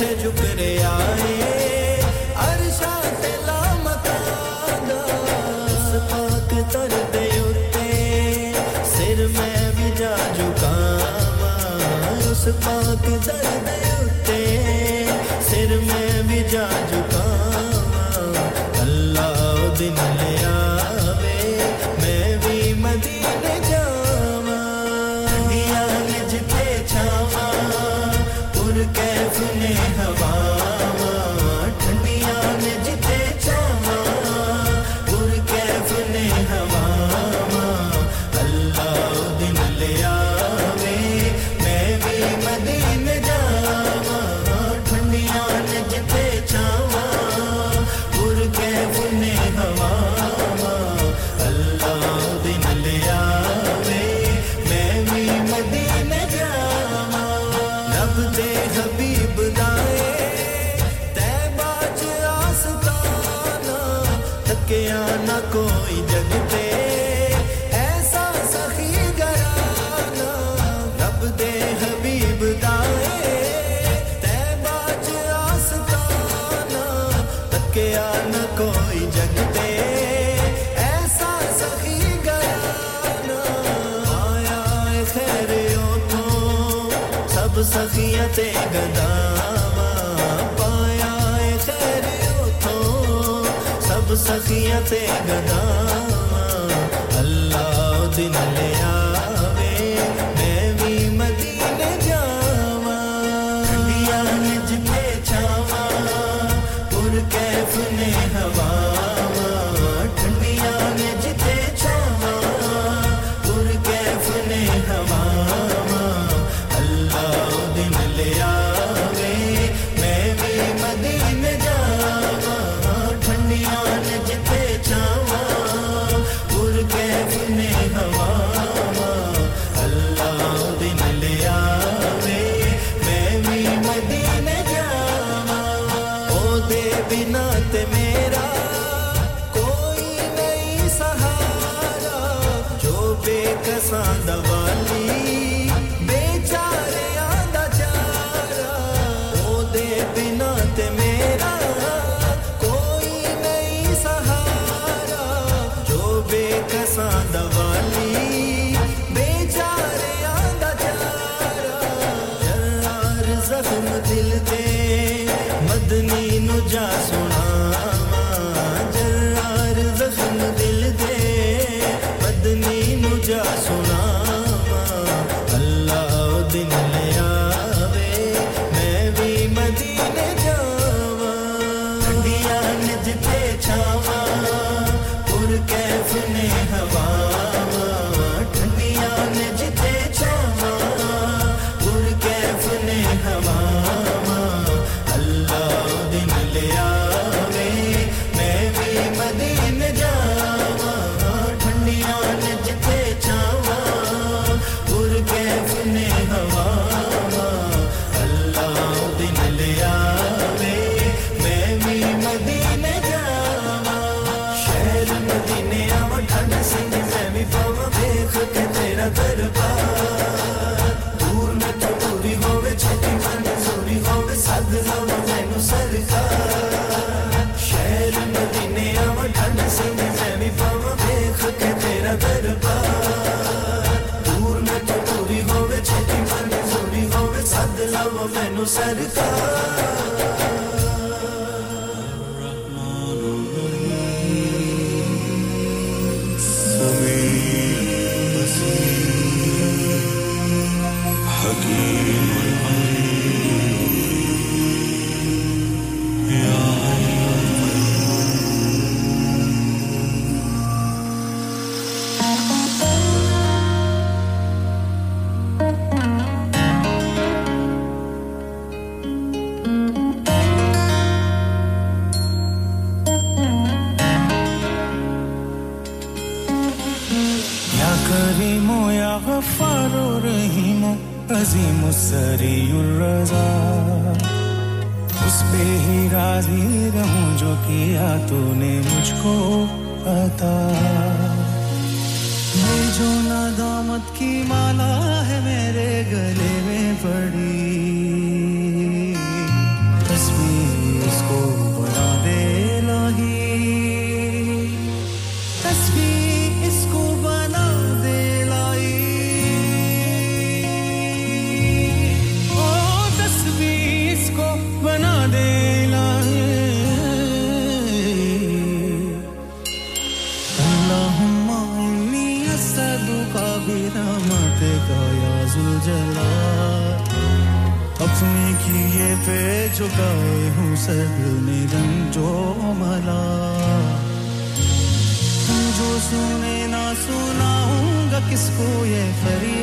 تھے جھکنے آئے ارشاد لا مکانا اس پاک درد یوتے سر میں بھی جا جھکاما اس پاک درد سر میں بھی جا جھکاما پایا تو سب سخیاں تے گدا اللہ دن لے دل مدنی نو جا سو cold. سنے نہ سناؤں ہوں گا کس کو یہ فری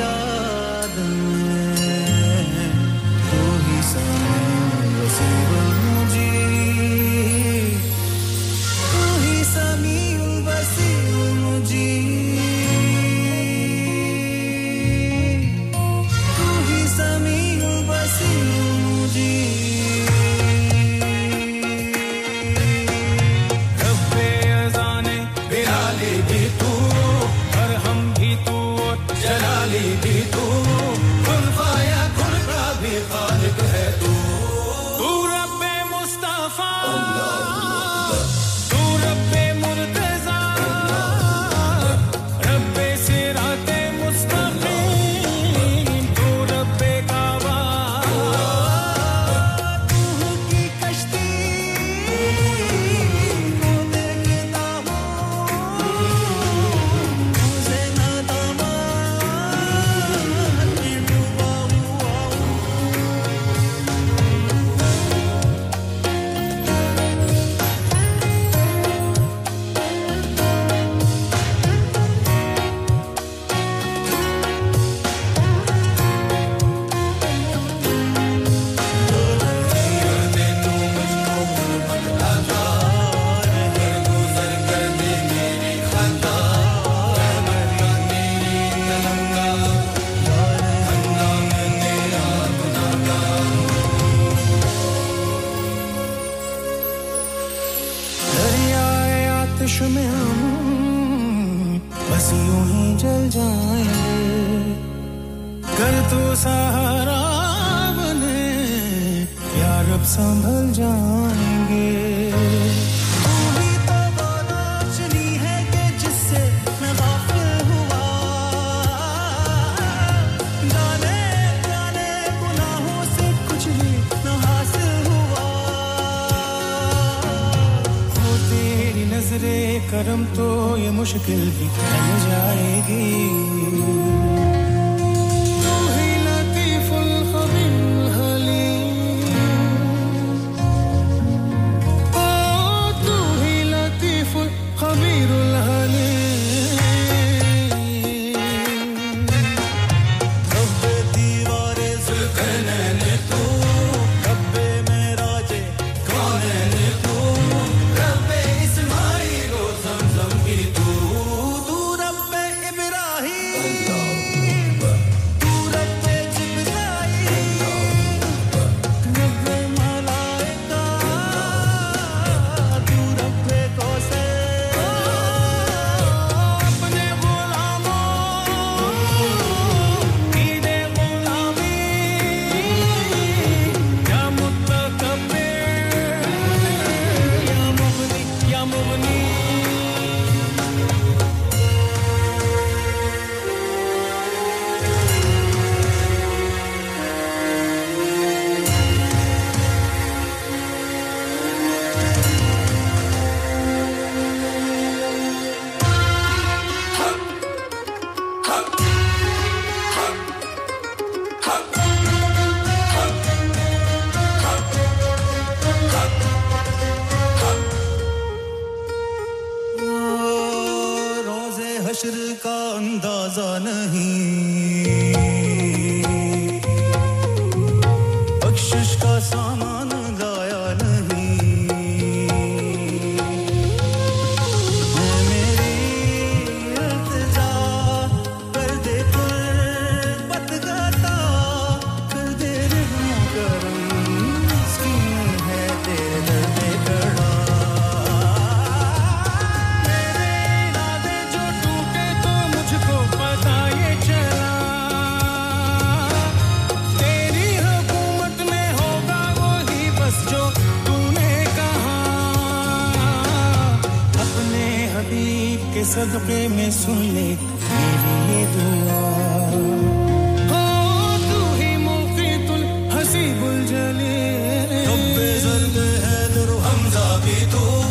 لقيته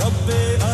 ربي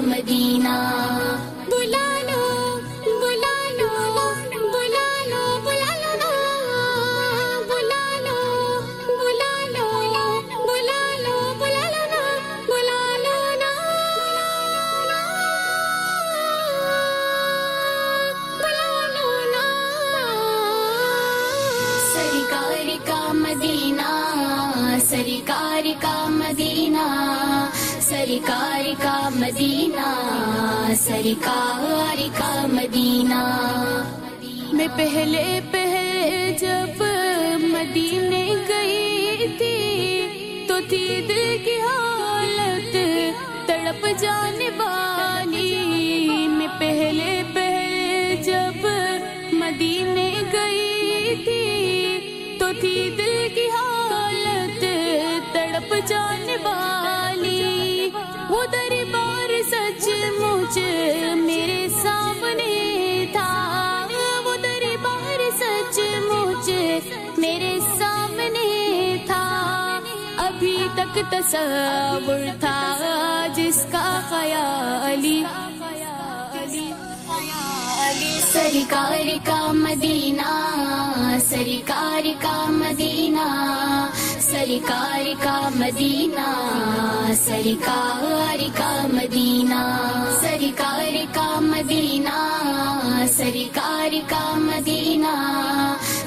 مدینہ۔ مدینہ۔ میں پہلے پہلے جب مدینے گئی تھی، تو تھی دل کی حالت تڑپ جانے والی۔ میں پہلے پہلے جب مدینے گئی تھی، تو تھی دل کی حالت تڑپ جانے والی۔ سچ میرے سامنے تھا۔ وہ در بار سچ میرے سامنے تھا۔ ابھی تک تصور تھا جس کا خیالی سرکار کا مدینہ، سرکار کا مدینہ۔ سرکار کا مدینہ، سرکار کا مدینہ، سرکار کا مدینہ، سرکار کا مدینہ،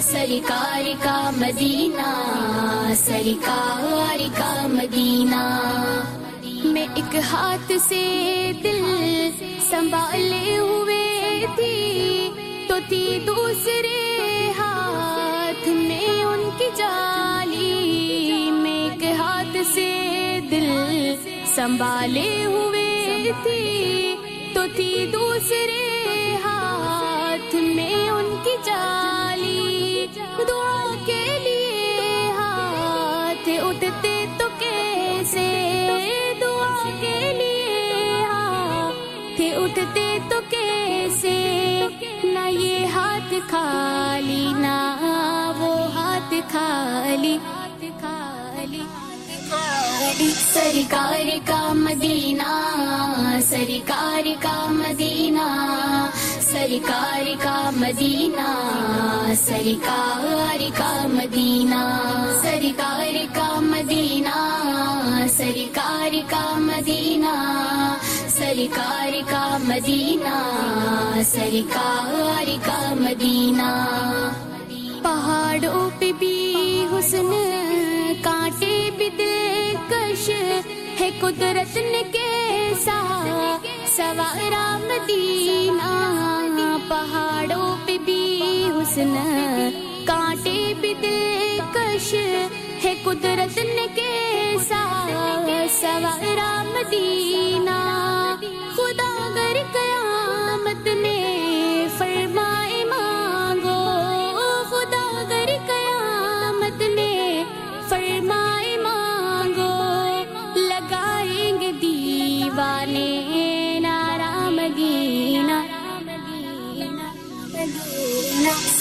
سرکار کا مدینہ، سرکار کا مدینہ۔ میں ایک ہاتھ سے دل سنبھالے ہوئے تھی، تو تھی دوسرے ہاتھ میں ان کی جالی سے دل سنبھالے ہوئے تھی تو تھی دوسرے ہاتھ میں ان کی جالی دعا کے لیے ہاتھ اٹھتے تو کیسے؟ دعا کے لیے ہاتھ اٹھتے تو کیسے؟ نہ یہ ہاتھ خالی، نہ وہ ہاتھ خالی۔ سرکار کا مدینہ، سرکار کا مدینہ، سرکار کا مدینہ، سرکار کا مدینہ، سرکار کا مدینہ، سرکار کا مدینہ، سرکار کا مدینہ، سرکار کا مدینہ۔ پہاڑوں پہ بھی حسن ہے قدرت نے کیسا؟ سوارا مدینہ پہاڑوں پہ بھی حسن کانٹے بھی دلکش ہے قدرت نے کیسا؟ سوارا مدینہ خدا گر قیامت نے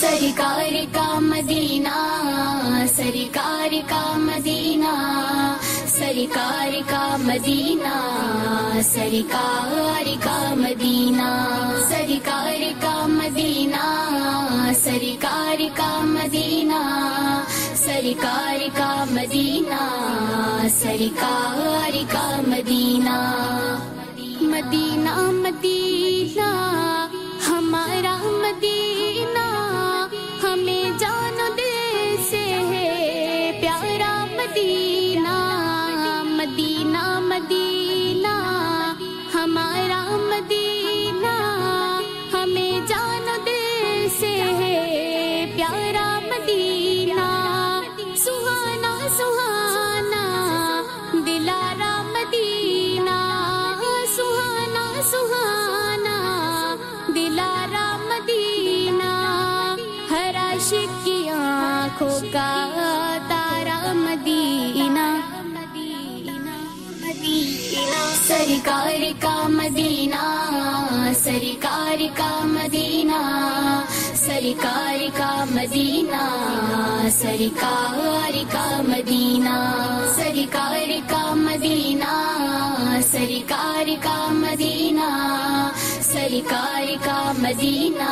سرکار کا مدینہ سرکار کا مدینہ سرکار کا مدینہ سرکار کا مدینہ سرکار کا مدینہ سرکار کا مدینہ سرکار کا مدینہ سرکار کا مدینہ مدینہ مدینہ۔ سرکار کا مدینہ، سرکار کا مدینہ، سرکار کا مدینہ، سرکار کا مدینہ، سرکار کا مدینہ، سرکار کا مدینہ، سرکار کا مدینہ،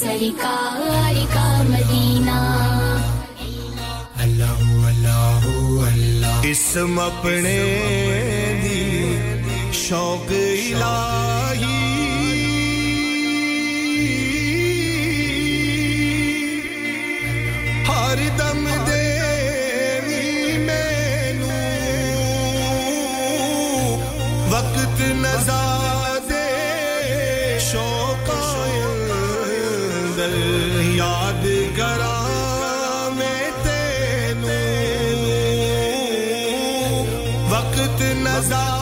سرکار کا مدینہ۔ اسم اپنے شوق الہی۔ ہر دم دے مینو۔ وقت نزا دے شوق اندر یاد کرا میں تینوں وقت نزا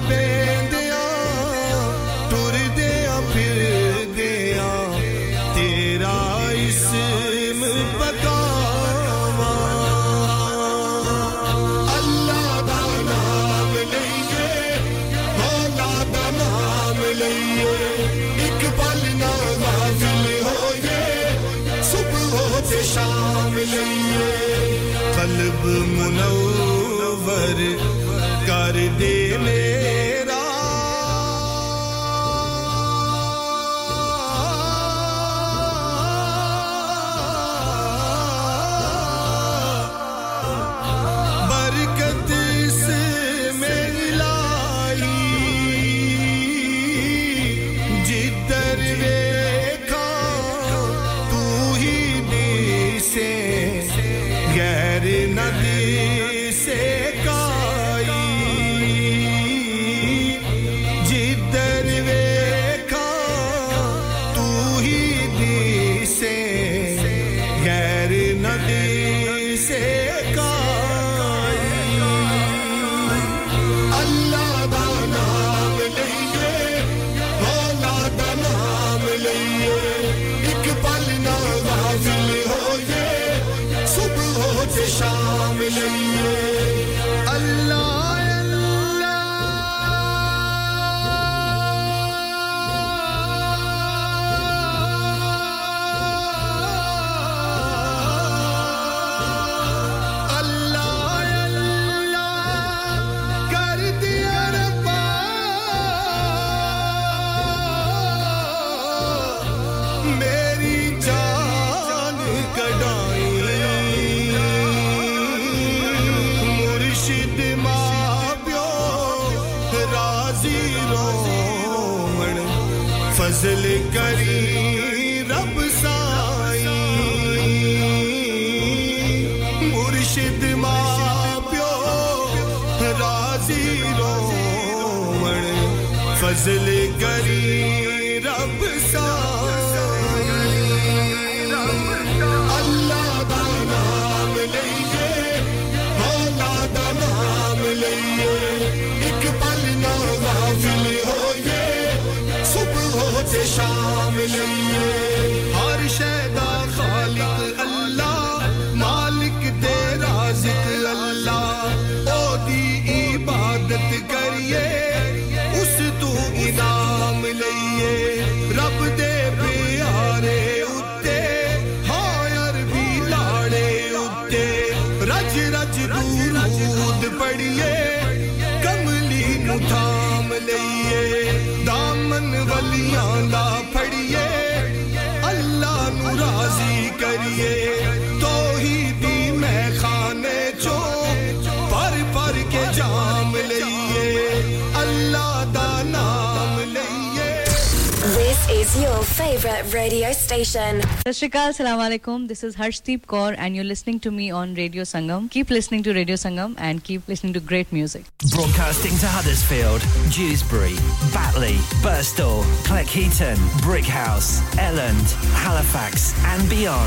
love. radio station. Sashrikal, Alaikum. This is Harshdeep Kaur, and you're listening to me on Radio Sangam. Keep listening to Radio Sangam and keep listening to great music. Broadcasting to Huddersfield, Dewsbury, Batley, Burstall, Cleckheaton, Brickhouse, Elland, Halifax, and beyond.